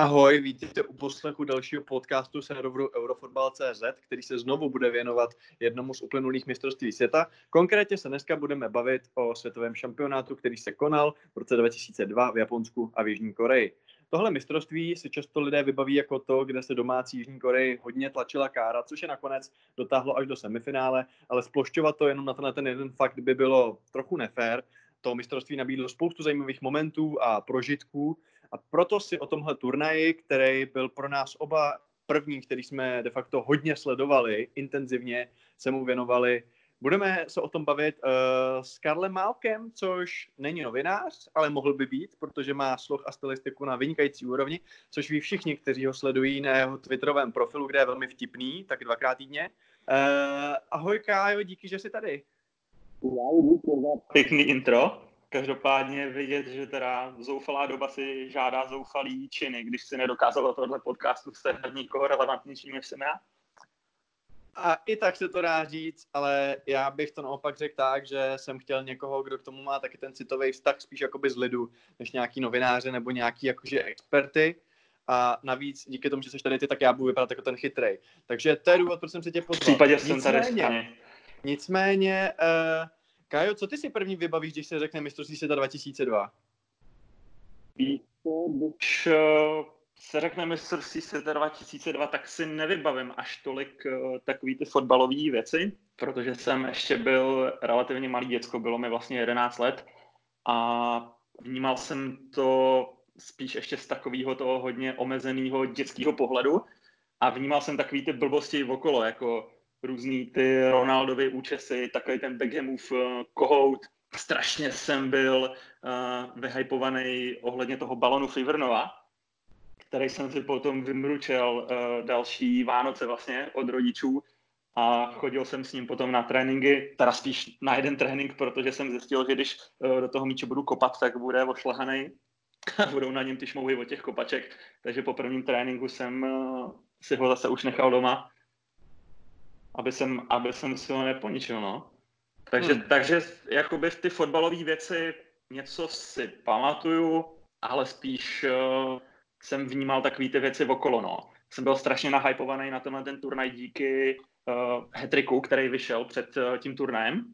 Ahoj, vítejte u poslechu dalšího podcastu serveru Eurofotbal.cz, který se znovu bude věnovat jednomu z uplynulých mistrovství světa. Konkrétně se dneska budeme bavit o světovém šampionátu, který se konal v roce 2002 v Japonsku a v Jižní Koreji. Tohle mistrovství si často lidé vybaví jako to, kde se domácí Jižní Koreji hodně tlačila kára, což je nakonec dotáhlo až do semifinále, ale splošťovat to jenom na ten jeden fakt by bylo trochu nefér. To mistrovství nabídlo spoustu zajímavých momentů a prožitků, a proto si o tomhle turnaji, který byl pro nás oba první, který jsme de facto hodně sledovali, intenzivně se mu věnovali, budeme se o tom bavit uh, s Karlem Málkem, což není novinář, ale mohl by být, protože má sloh a stylistiku na vynikající úrovni, což ví všichni, kteří ho sledují na jeho twitterovém profilu, kde je velmi vtipný, tak dvakrát týdně. Uh, ahoj Kájo, díky, že jsi tady. Pěkný intro. Každopádně vidět, že teda zoufalá doba si žádá zoufalý činy, když si nedokázal do tohle podcastu sehnat nikoho relevantnější než jsem já. A i tak se to dá říct, ale já bych to naopak řekl tak, že jsem chtěl někoho, kdo k tomu má taky ten citový vztah spíš jakoby z lidu, než nějaký novináře nebo nějaký jakože experty. A navíc díky tomu, že jsi tady ty, tak já budu vypadat jako ten chytrej. Takže to je důvod, proč jsem si tě pozval. V případě jsem tady Nicméně, uh, Kájo, co ty si první vybavíš, když se řekne mistrovství světa 2002? Když uh, se řekne mistrovství světa 2002, tak si nevybavím až tolik uh, takový ty fotbalové věci, protože jsem ještě byl relativně malý děcko, bylo mi vlastně 11 let a vnímal jsem to spíš ještě z takového toho hodně omezeného dětského pohledu a vnímal jsem takový ty blbosti okolo, jako různý ty Ronaldovy účesy, takový ten Beckhamův uh, kohout. Strašně jsem byl uh, vyhypovaný ohledně toho balonu Fivernova, který jsem si potom vymručil uh, další Vánoce vlastně od rodičů a chodil jsem s ním potom na tréninky, teda spíš na jeden trénink, protože jsem zjistil, že když uh, do toho míče budu kopat, tak bude ošlehaný a budou na něm ty šmouhy od těch kopaček. Takže po prvním tréninku jsem uh, si ho zase už nechal doma aby jsem, aby jsem si ho neponičil, no. Takže, hmm. takže jakoby v ty fotbalové věci něco si pamatuju, ale spíš uh, jsem vnímal takové ty věci okolo, no. Jsem byl strašně nahypovaný na tenhle ten turnaj díky uh, hetriku, který vyšel před uh, tím turnajem.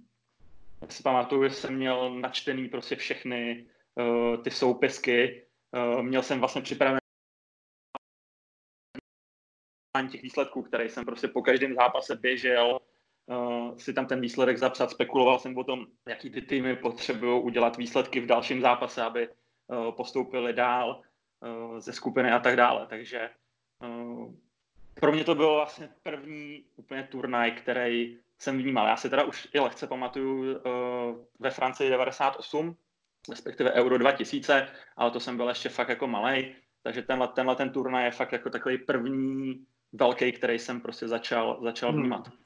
Já si pamatuju, že jsem měl načtený prostě všechny uh, ty soupisky. Uh, měl jsem vlastně připravené těch výsledků, které jsem prostě po každém zápase běžel, uh, si tam ten výsledek zapsat, spekuloval jsem o tom, jaký ty týmy potřebují udělat výsledky v dalším zápase, aby uh, postoupili dál uh, ze skupiny a tak dále. Takže uh, pro mě to byl vlastně první úplně turnaj, který jsem vnímal. Já si teda už i lehce pamatuju uh, ve Francii 98, respektive Euro 2000, ale to jsem byl ještě fakt jako malý, takže tenhle, tenhle ten turnaj je fakt jako takový první velký, který jsem prostě začal, začal hmm. vnímat. Hmm.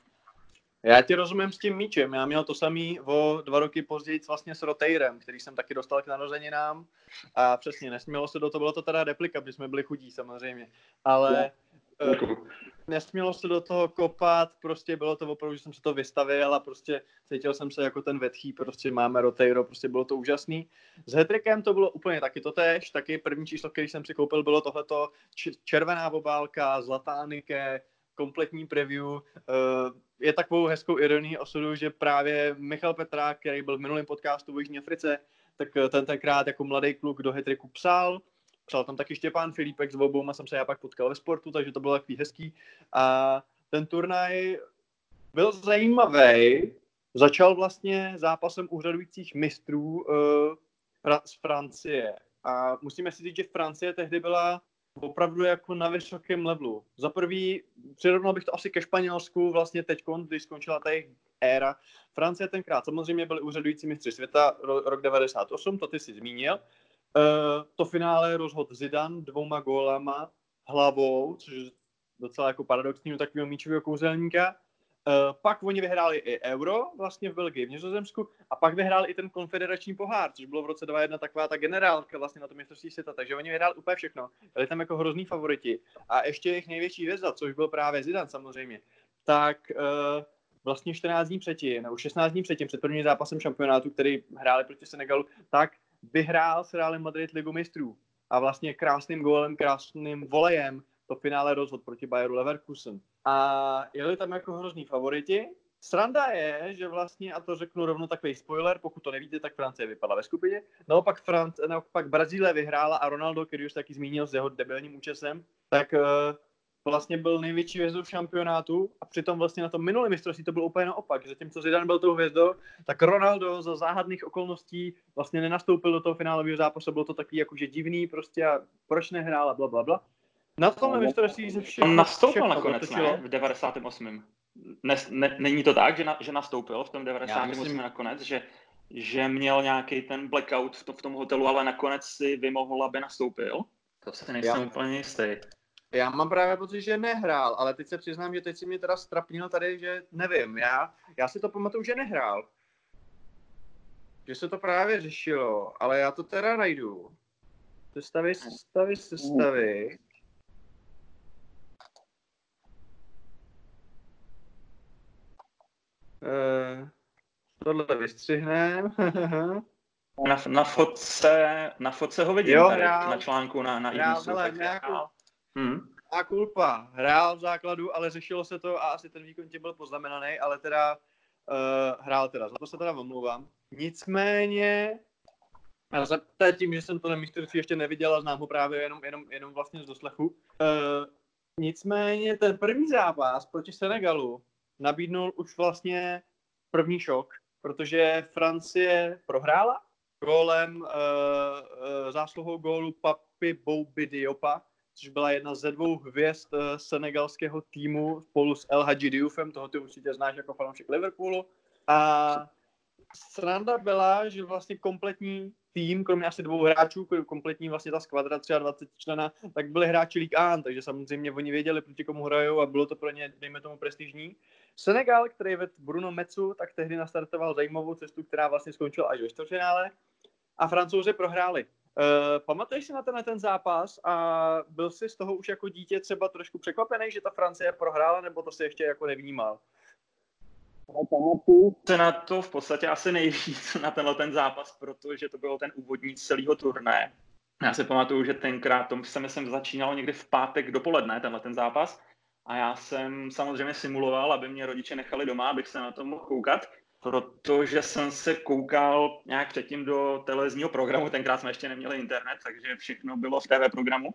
Já ti rozumím s tím míčem. Já měl to samý o dva roky později vlastně s Roteirem, který jsem taky dostal k narozeninám. A přesně, nesmělo se do toho, bylo to teda replika, protože jsme byli chudí samozřejmě. Ale nesmělo se do toho kopat, prostě bylo to opravdu, že jsem se to vystavil a prostě cítil jsem se jako ten vetchý, prostě máme Roteiro, prostě bylo to úžasný. S Hetrikem to bylo úplně taky to tež, taky první číslo, který jsem si koupil, bylo tohleto červená obálka, zlatá Nike, kompletní preview. Uh, je takovou hezkou ironii osudu, že právě Michal Petrák, který byl v minulém podcastu v Jižní Africe, tak ten tenkrát jako mladý kluk do Hetriku psal, psal tam taky Štěpán Filipek, s obouma jsem se já pak potkal ve sportu, takže to bylo takový hezký. A ten turnaj byl zajímavý. Začal vlastně zápasem úřadujících mistrů uh, z Francie. A musíme si říct, že Francie tehdy byla opravdu jako na vysokém levelu. Za prvý, přirovnal bych to asi ke Španělsku, vlastně teď, když skončila ta jejich éra. Francie tenkrát samozřejmě byli úřadující mistři světa, rok 98, to ty si zmínil. Uh, to finále rozhodl Zidane dvouma gólama hlavou, což je docela jako paradoxního takového míčového kouzelníka. Uh, pak oni vyhráli i Euro vlastně v Belgii, v Nizozemsku a pak vyhráli i ten konfederační pohár, což bylo v roce 2001 taková ta generálka vlastně na tom mistrovství světa, takže oni vyhráli úplně všechno. Byli tam jako hrozný favoriti. A ještě jejich největší hvězda, což byl právě Zidane samozřejmě, tak uh, vlastně 14 dní předtím, nebo 16 dní předtím, před prvním zápasem šampionátu, který hráli proti Senegalu, tak vyhrál s Realem Madrid ligu mistrů. a vlastně krásným gólem, krásným volejem to finále rozhod proti Bayeru Leverkusen. A jeli tam jako hrozný favoriti. Sranda je, že vlastně, a to řeknu rovno takový spoiler, pokud to nevíte, tak Francie vypadla ve skupině. Naopak, Franc, naopak Brazílie vyhrála a Ronaldo, který už taky zmínil s jeho debilním účesem, tak uh, vlastně byl největší hvězdou v šampionátu a přitom vlastně na tom minulém mistrovství to bylo úplně naopak. Zatímco Zidane byl tou hvězdou, tak Ronaldo za záhadných okolností vlastně nenastoupil do toho finálového zápasu, bylo to takový jakože divný prostě a proč nehrál a bla, bla, bla. Na tom no, mistrovství se všechno, On nastoupil nakonec, ne? V 98. Ne, ne, není to tak, že, na, že nastoupil v tom 98. myslím... nakonec, že, že měl nějaký ten blackout v tom, v tom hotelu, ale nakonec si vymohl, aby nastoupil? To se nejsem Já... úplně jistý. Já mám právě pocit, že nehrál, ale teď se přiznám, že teď si mě teda strapnil tady, že nevím. Já, já si to pamatuju, že nehrál. Že se to právě řešilo, ale já to teda najdu. Sestavy, sestavy, sestavy. Uh, tohle vystřihneme. na, na, fotce, na fotce ho vidím jo, tady, hrál, na článku na, na hrál, hele, nějakou, hmm. A kulpa. Hrál v základu, ale řešilo se to a asi ten výkon tě byl poznamenaný, ale teda uh, hrál teda. Za to se teda omlouvám. Nicméně, a za tím, že jsem to na mistrovství ještě neviděl a znám ho právě jenom, jenom, jenom vlastně z doslechu. Uh, nicméně ten první zápas proti Senegalu nabídnul už vlastně první šok, protože Francie prohrála gólem, uh, uh, zásluhou gólu Papi Bouby Diopa, což byla jedna ze dvou hvězd uh, senegalského týmu spolu s El Hadji Dioufem, toho ty určitě znáš jako fanoušek Liverpoolu. A sranda byla, že vlastně kompletní tým, kromě asi dvou hráčů, kompletní vlastně ta skvadra 23 člena, tak byli hráči League A, takže samozřejmě oni věděli, proti komu hrajou a bylo to pro ně, dejme tomu, prestižní. Senegal, který vedl Bruno Metsu, tak tehdy nastartoval zajímavou cestu, která vlastně skončila až ve čtvrtfinále a francouzi prohráli. Uh, pamatuješ si na ten, na ten zápas a byl jsi z toho už jako dítě třeba trošku překvapený, že ta Francie prohrála, nebo to si ještě jako nevnímal? Se na to v podstatě asi nejvíc na tenhle ten zápas, protože to byl ten úvodní celého turné. Já si pamatuju, že tenkrát, to jsem, jsem začínal někdy v pátek dopoledne, tenhle ten zápas, a já jsem samozřejmě simuloval, aby mě rodiče nechali doma, abych se na to mohl koukat, protože jsem se koukal nějak předtím do televizního programu, tenkrát jsme ještě neměli internet, takže všechno bylo v TV programu.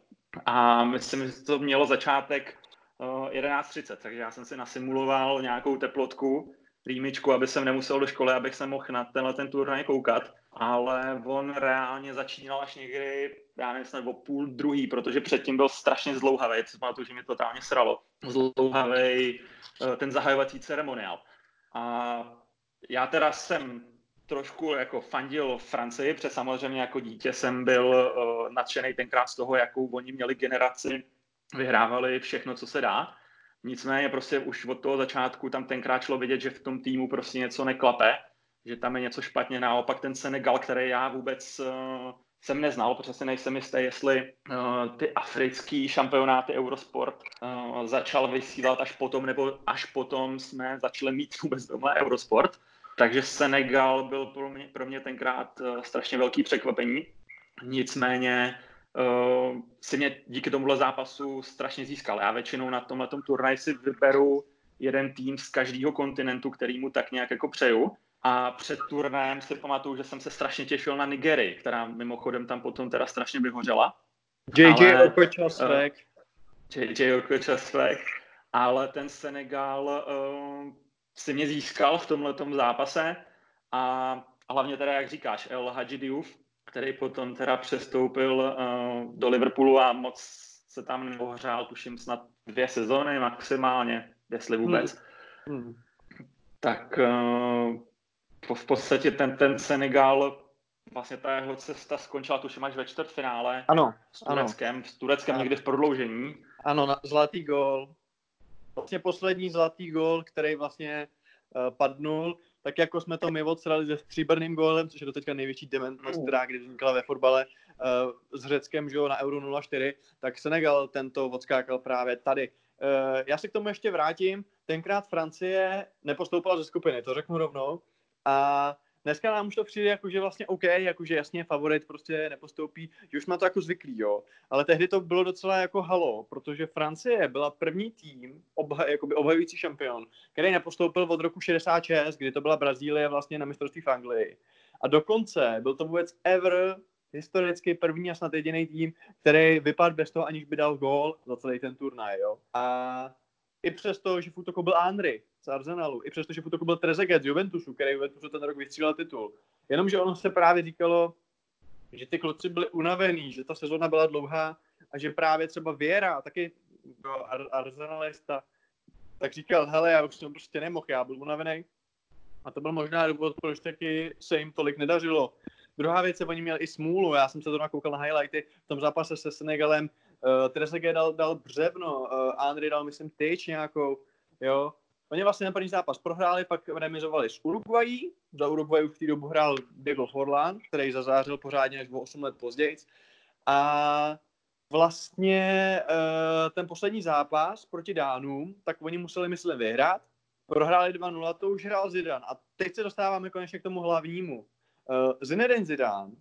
A myslím, že to mělo začátek 11.30, eh, takže já jsem si nasimuloval nějakou teplotku, rýmičku, aby jsem nemusel do školy, abych se mohl na tenhle ten turnaj koukat, ale on reálně začínal až někdy, já nevím, snad o půl druhý, protože předtím byl strašně zlouhavý, to pamatuju, že to totálně sralo, zlouhavý eh, ten zahajovací ceremoniál. A já teda jsem trošku jako fandil Francii, protože samozřejmě jako dítě jsem byl uh, nadšený tenkrát z toho, jakou oni měli generaci, vyhrávali všechno, co se dá. Nicméně prostě už od toho začátku tam tenkrát šlo vidět, že v tom týmu prostě něco neklape, že tam je něco špatně. Naopak ten Senegal, který já vůbec uh, jsem neznal, protože si nejsem jistý, jestli uh, ty africký šampionáty Eurosport uh, začal vysílat až potom, nebo až potom jsme začali mít vůbec doma Eurosport. Takže Senegal byl pro mě, pro mě tenkrát uh, strašně velký překvapení. Nicméně uh, si mě díky tomuhle zápasu strašně získal. Já většinou na tomhle turnaji si vyberu jeden tým z každého kontinentu, který mu tak nějak jako přeju. A před turnajem si pamatuju, že jsem se strašně těšil na Nigerii, která mimochodem tam potom teda strašně vyhořela. JJ Okocha-Svek. Uh, JJ Okocha-Svek. Ale ten Senegal uh, si mě získal v tomhle zápase a, a hlavně teda, jak říkáš, El Hadji Diouf, který potom teda přestoupil uh, do Liverpoolu a moc se tam neohřál, tuším snad dvě sezóny maximálně, jestli vůbec. Hmm. Hmm. Tak uh, v podstatě ten, ten Senegal, vlastně ta jeho cesta skončila tuším až ve čtvrtfinále ano, s Tureckem, ano. s Tureckem ano. někdy v prodloužení. Ano, na, zlatý gól. Vlastně poslední zlatý gól, který vlastně uh, padnul, tak jako jsme to my odsrali se stříbrným gólem, což je teďka největší dementnost, která kdy vznikla ve fotbale uh, s Řeckem, že jo, na Euro 04, tak Senegal tento odskákal právě tady. Uh, já se k tomu ještě vrátím. Tenkrát Francie nepostoupila ze skupiny, to řeknu rovnou. A dneska nám už to přijde jako, že vlastně OK, jako že jasně favorit prostě nepostoupí, že už má to jako zvyklý, jo. Ale tehdy to bylo docela jako halo, protože Francie byla první tým, obha, jakoby obhajující šampion, který nepostoupil od roku 66, kdy to byla Brazílie vlastně na mistrovství v Anglii. A dokonce byl to vůbec ever historicky první a snad jediný tým, který vypadl bez toho, aniž by dal gól za celý ten turnaj, jo. A i přesto, že v útoku byl Andry z Arsenalu, i přesto, že v útoku byl Trezeguet z Juventusu, který Juventusu ten rok vystřílel titul. Jenomže ono se právě říkalo, že ty kluci byli unavený, že ta sezóna byla dlouhá a že právě třeba Věra, taky jo, arsenalista, tak říkal, hele, já už jsem prostě nemohl, já byl unavený. A to byl možná důvod, proč taky se jim tolik nedařilo. Druhá věc oni měli i smůlu, já jsem se to nakoukal na highlighty, v tom zápase se Senegalem Uh, Trezeguet dal, dal břevno, uh, Andri dal, myslím, tyč nějakou, jo. Oni vlastně ten první zápas prohráli, pak remizovali s Uruguayi. Za Uruguay v té dobu hrál Diego Forlan, který zazářil pořádně až o 8 let později. A vlastně uh, ten poslední zápas proti Dánům, tak oni museli, myslím, vyhrát. Prohráli 2-0, to už hrál Zidane. A teď se dostáváme konečně k tomu hlavnímu. Uh, Zinedine Zidane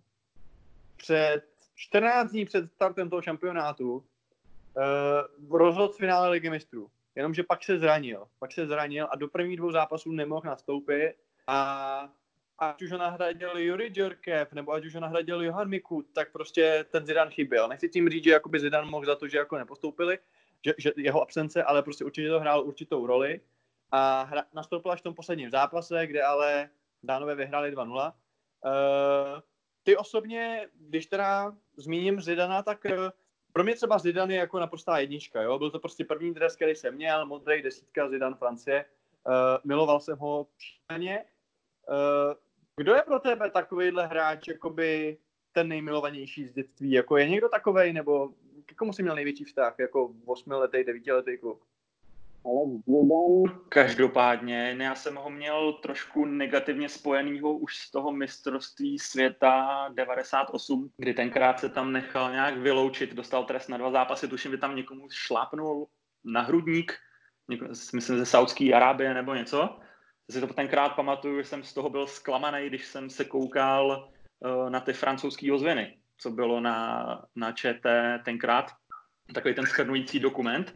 před 14 dní před startem toho šampionátu uh, rozhodl v finále ligy mistrů. Jenomže pak se zranil. Pak se zranil a do prvních dvou zápasů nemohl nastoupit a ať už ho nahradil Juri Djorkev, nebo ať už ho nahradil Johan Miku, tak prostě ten Zidane chyběl. Nechci tím říct, že jakoby Zidane mohl za to, že jako nepostoupili, že, že jeho absence, ale prostě určitě to hrál určitou roli. A hra, nastoupil až v tom posledním zápase, kde ale Dánové vyhráli 2-0. Uh, eh, ty osobně, když teda zmíním Zidana, tak uh, pro mě třeba Zidane je jako naprostá jednička, jo? Byl to prostě první dres, který jsem měl, modrý desítka Zidane Francie. Uh, miloval jsem ho příjemně. Uh, kdo je pro tebe takovýhle hráč, jakoby ten nejmilovanější z dětství? Jako je někdo takovej, nebo k komu jsi měl největší vztah, jako 8-letý, 9-letý kluk? Ale Zidane... Každopádně, já jsem ho měl trošku negativně spojenýho už z toho mistrovství světa 98, kdy tenkrát se tam nechal nějak vyloučit, dostal trest na dva zápasy, tuším, že tam někomu šlápnul na hrudník, myslím ze Saudské Arábie nebo něco. Si to tenkrát pamatuju, že jsem z toho byl zklamaný, když jsem se koukal uh, na ty francouzské ozvěny, co bylo na, na ČT tenkrát, takový ten schrnující dokument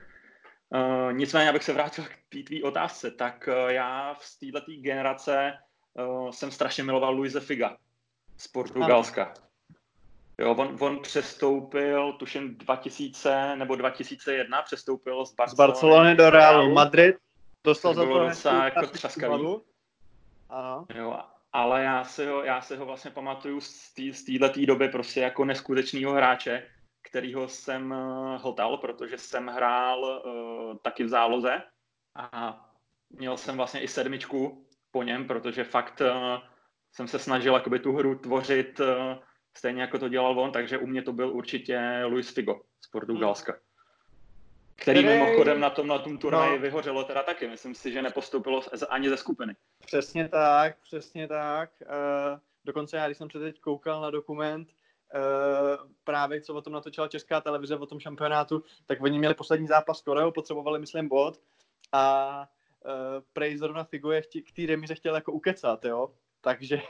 Uh, nicméně, abych se vrátil k té tvý otázce, tak uh, já v této generace uh, jsem strašně miloval Luise Figa z Portugalska. Jo, on, on přestoupil, tuším 2000 nebo 2001, přestoupil z Barcelony, z Barcelony do Realu Madrid. Dostal za to docela jako třaskavý. Ano. Jo, ale já si ho, já si ho vlastně pamatuju z této doby prostě jako neskutečného hráče, kterýho jsem eh, hltal, protože jsem hrál uh, taky v záloze a měl jsem vlastně i sedmičku po něm, protože fakt uh, jsem se snažil jakoby tu hru tvořit uh, stejně jako to dělal on, takže u mě to byl určitě Luis Figo z Portugalska. Hmm. Který, který mimochodem na tom, na tom turnaji no. vyhořelo teda taky. Myslím si, že nepostoupilo ani ze skupiny. Přesně tak, přesně tak. Uh, dokonce já, když jsem se teď koukal na dokument, právě co o tom natočila česká televize o tom šampionátu, tak oni měli poslední zápas s Koreou, potřebovali, myslím, bod. A uh, Prej zrovna Figo je chtě, k té remize chtěl jako ukecat, jo, takže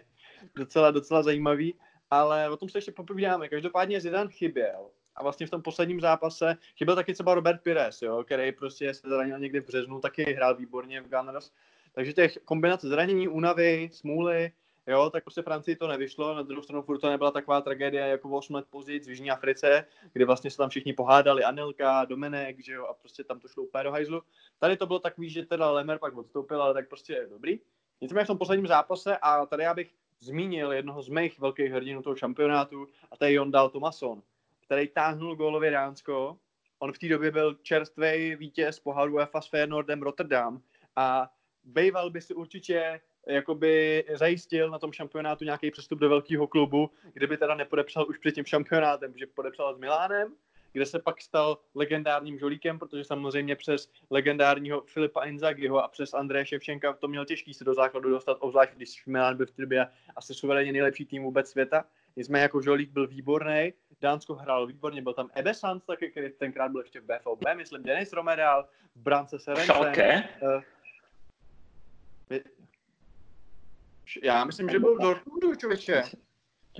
docela, docela zajímavý, ale o tom se ještě popovídáme. Každopádně Zidane chyběl. A vlastně v tom posledním zápase chyběl taky třeba Robert Pires, jo, který prostě se zranil někdy v březnu, taky hrál výborně v Gunners, takže těch kombinace zranění, únavy, smůly, jo, tak prostě Francii to nevyšlo, na druhou stranu furt to nebyla taková tragédie jako 8 let později v Jižní Africe, kde vlastně se tam všichni pohádali, Anelka, Domenek, že jo, a prostě tam to šlo úplně do hajzlu. Tady to bylo takový, že teda Lemer pak odstoupil, ale tak prostě je dobrý. Nicméně v tom posledním zápase, a tady já bych zmínil jednoho z mých velkých hrdinů toho šampionátu, a to je Jondal Tomason, který táhnul gólově Dánsko. On v té době byl čerstvý vítěz poháru UEFA s Feyenoordem Rotterdam a bejval by si určitě jakoby zajistil na tom šampionátu nějaký přestup do velkého klubu, kde by teda nepodepsal už před tím šampionátem, že podepsal s Milánem, kde se pak stal legendárním žolíkem, protože samozřejmě přes legendárního Filipa Inzagiho a přes Andreje Ševčenka to měl těžký se do základu dostat, obzvlášť když Milán byl v té době asi suverénně nejlepší tým vůbec světa. Nicméně jako žolík byl výborný, Dánsko hrál výborně, byl tam Ebe Sanz taky, který tenkrát byl ještě v BVB, myslím Denis Romedal, v brance Serencen. Uh, Já myslím, že byl v Dortmundu, člověče.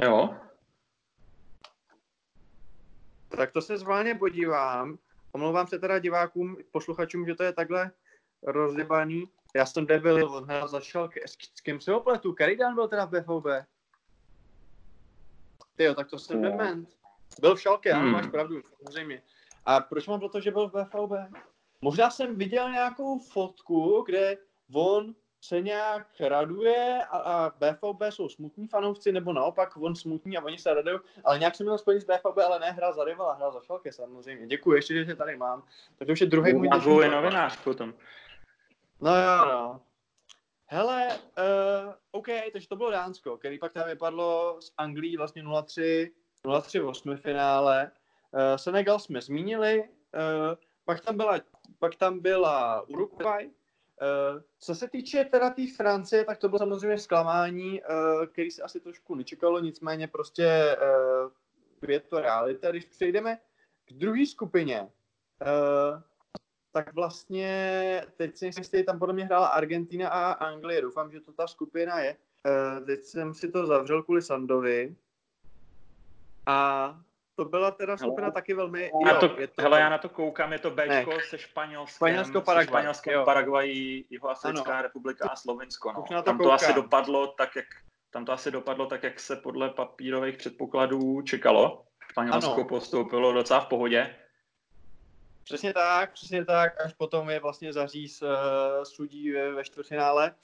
Jo. Tak to se zválně podívám. Omlouvám se teda divákům, posluchačům, že to je takhle rozjebaný. Já jsem debil, on hrál za šalky. S, s kým se opletu? Karidan byl teda v BVB. Ty jo, tak to jsem dement. Byl v šalke, ano, Hmm. máš pravdu, samozřejmě. A proč mám to, že byl v BVB? Možná jsem viděl nějakou fotku, kde on se nějak raduje a, a BVB jsou smutní fanoušci, nebo naopak on smutní a oni se radují, ale nějak jsem měl spojit s BVB, ale ne hrál za rivala, hrál za Schalke samozřejmě. Děkuji, ještě, že tě tady mám. Tak to už je druhý můj dnešní je novinář potom. No jo, no. Hele, uh, OK, takže to bylo Dánsko, který pak tam vypadlo z Anglii vlastně 0-3, 0-3 v osmi finále. Uh, Senegal jsme zmínili, uh, pak tam byla, pak tam byla Uruguay. Uh, co se týče teda té tý Francie, tak to bylo samozřejmě zklamání, uh, který se asi trošku nečekalo, nicméně prostě uh, je to realita. Když přejdeme k druhé skupině, tak vlastně teď si jistý, tam podle mě hrála Argentina a Anglie. Doufám, že to ta skupina je. Teď jsem si to zavřel kvůli Sandovi. A to byla teda skupina Hele. taky velmi... Jo, to, je to, hele, já na to koukám, je to Bčko se Španělskem, Španělsko, se Paraguay, Španělskem, jo. Paraguay, Jihoafrická Ano. republika a Slovinsko. No. To Tam to asi koukám. dopadlo tak, jak tam to asi dopadlo tak, jak se podle papírových předpokladů čekalo. Španělsko Ano. postoupilo docela v pohodě. Přesně tak, přesně tak, až potom je vlastně zaříz uh, sudí ve, ve čtvrtfinále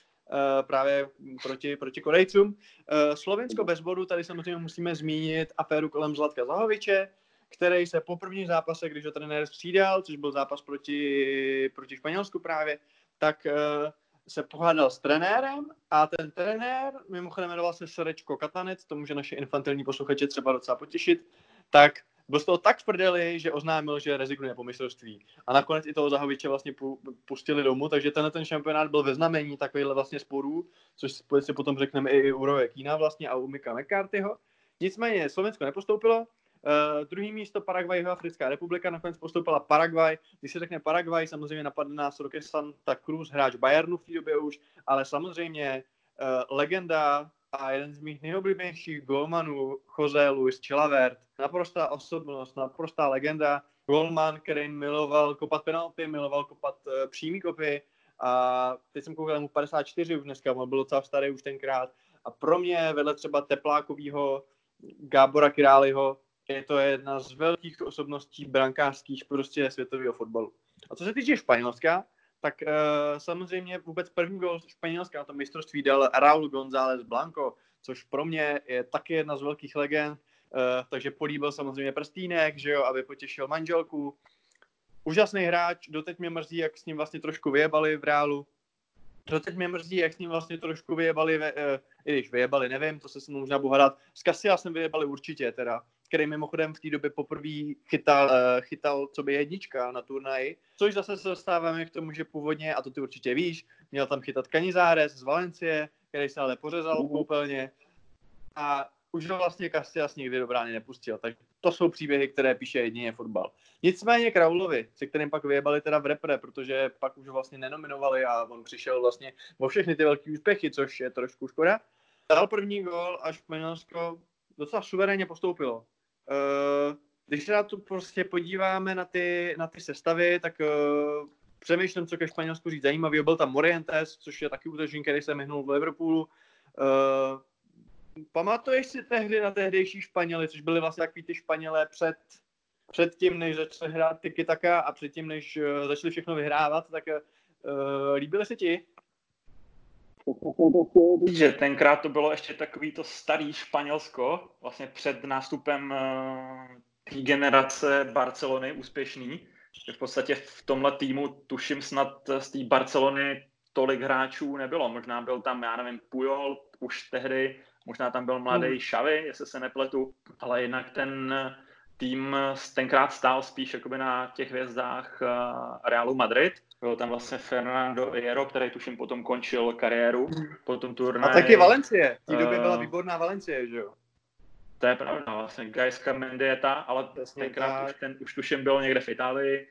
právě proti, proti Korejcům. Uh, Slovensko bez bodu, tady samozřejmě musíme zmínit aféru kolem Zlatka Zahoviče, který se po prvním zápase, když ho trenér střídal, což byl zápas proti, proti Španělsku právě, tak uh, se pohádal s trenérem a ten trenér, mimochodem jmenoval se Srečko Katanec, to může naše infantilní posluchače třeba docela potěšit, tak byl z toho tak v prdeli, že oznámil, že rezignuje po mistrovství. A nakonec i toho Zahoviče vlastně pu- pustili domů, takže tenhle ten šampionát byl ve znamení takovýhle vlastně sporů, což si potom řekneme i u Roje Kína vlastně a u Mika McCarthyho. Nicméně Slovensko nepostoupilo, Uh, druhý místo Paraguay, Africká republika, nakonec postoupila Paraguay. Když se řekne Paraguay, samozřejmě napadne nás Roque Santa Cruz, hráč Bayernu v té době už, ale samozřejmě uh, legenda a jeden z mých nejoblíbenějších golmanů, Jose Luis Chilavert, naprostá osobnost, naprostá legenda, golman, který miloval kopat penalty, miloval kopat uh, přímý kopy. A teď jsem koukal mu 54 už dneska, on byl docela starý už tenkrát. A pro mě vedle třeba Teplákovýho Gábora Királiho je to jedna z velkých osobností brankářských prostě světového fotbalu. A co se týče Španělska, tak uh, samozřejmě vůbec první gol Španělska na tom mistrovství dal Raúl González Blanco, což pro mě je taky jedna z velkých legend, uh, takže políbil samozřejmě prstínek, že jo, aby potěšil manželku. Úžasný hráč, doteď mě mrzí, jak s ním vlastně trošku vyjebali v Reálu. Doteď mě mrzí, jak s ním vlastně trošku vyjebali, ve, uh, i když vyjebali, nevím, to se s mnou možná budu hádat. S Casillas jsem vyjebali určitě teda, který mimochodem v té době poprvé chytal, uh, chytal co by jednička na turnaji, což zase se dostáváme k tomu, že původně, a to ty určitě víš, měl tam chytat Canizares z Valencie, který se ale pořezal koupelně a už ho vlastně Casillas nikdy do brány nepustil, takže to jsou příběhy, které píše jedině fotbal. Nicméně Kraulovi, se kterým pak vyjebali teda v repre, protože pak už ho vlastně nenominovali a on přišel vlastně o všechny ty velké úspěchy, což je trošku škoda. Dal první gol a Španělsko docela suverénně postoupilo. Uh, když se na to prostě podíváme na ty, na ty sestavy, tak uh, přemýšlím, co ke Španělsku říct zajímavý. Byl tam Morientes, což je taky útočník, který se myhnul v Liverpoolu. Uh, pamatuješ si tehdy na tehdejší Španěly, což byly vlastně takový ty Španělé před, před tím, než začali hrát tiki taka a předtím, než začali všechno vyhrávat, tak uh, líbily se ti? Že tenkrát to bylo ještě takový to starý Španělsko, vlastně před nástupem uh, té generace Barcelony úspěšný. Že v podstatě v tomhle týmu tuším snad z té Barcelony tolik hráčů nebylo. Možná byl tam, já nevím, Pujol už tehdy, možná tam byl mladý Hmm. Xavi, jestli se nepletu, ale jinak ten tým tenkrát stál spíš jakoby na těch hvězdách Realu Madrid. Byl tam vlastně Fernando Hierro, který tuším potom končil kariéru po tom A turnaji. taky Valencie. V té době Eh, byla výborná Valencie, že jo? To je pravda, vlastně Gajska Mendieta, ale tenkrát tak. už, ten, už tuším byl někde v Itálii.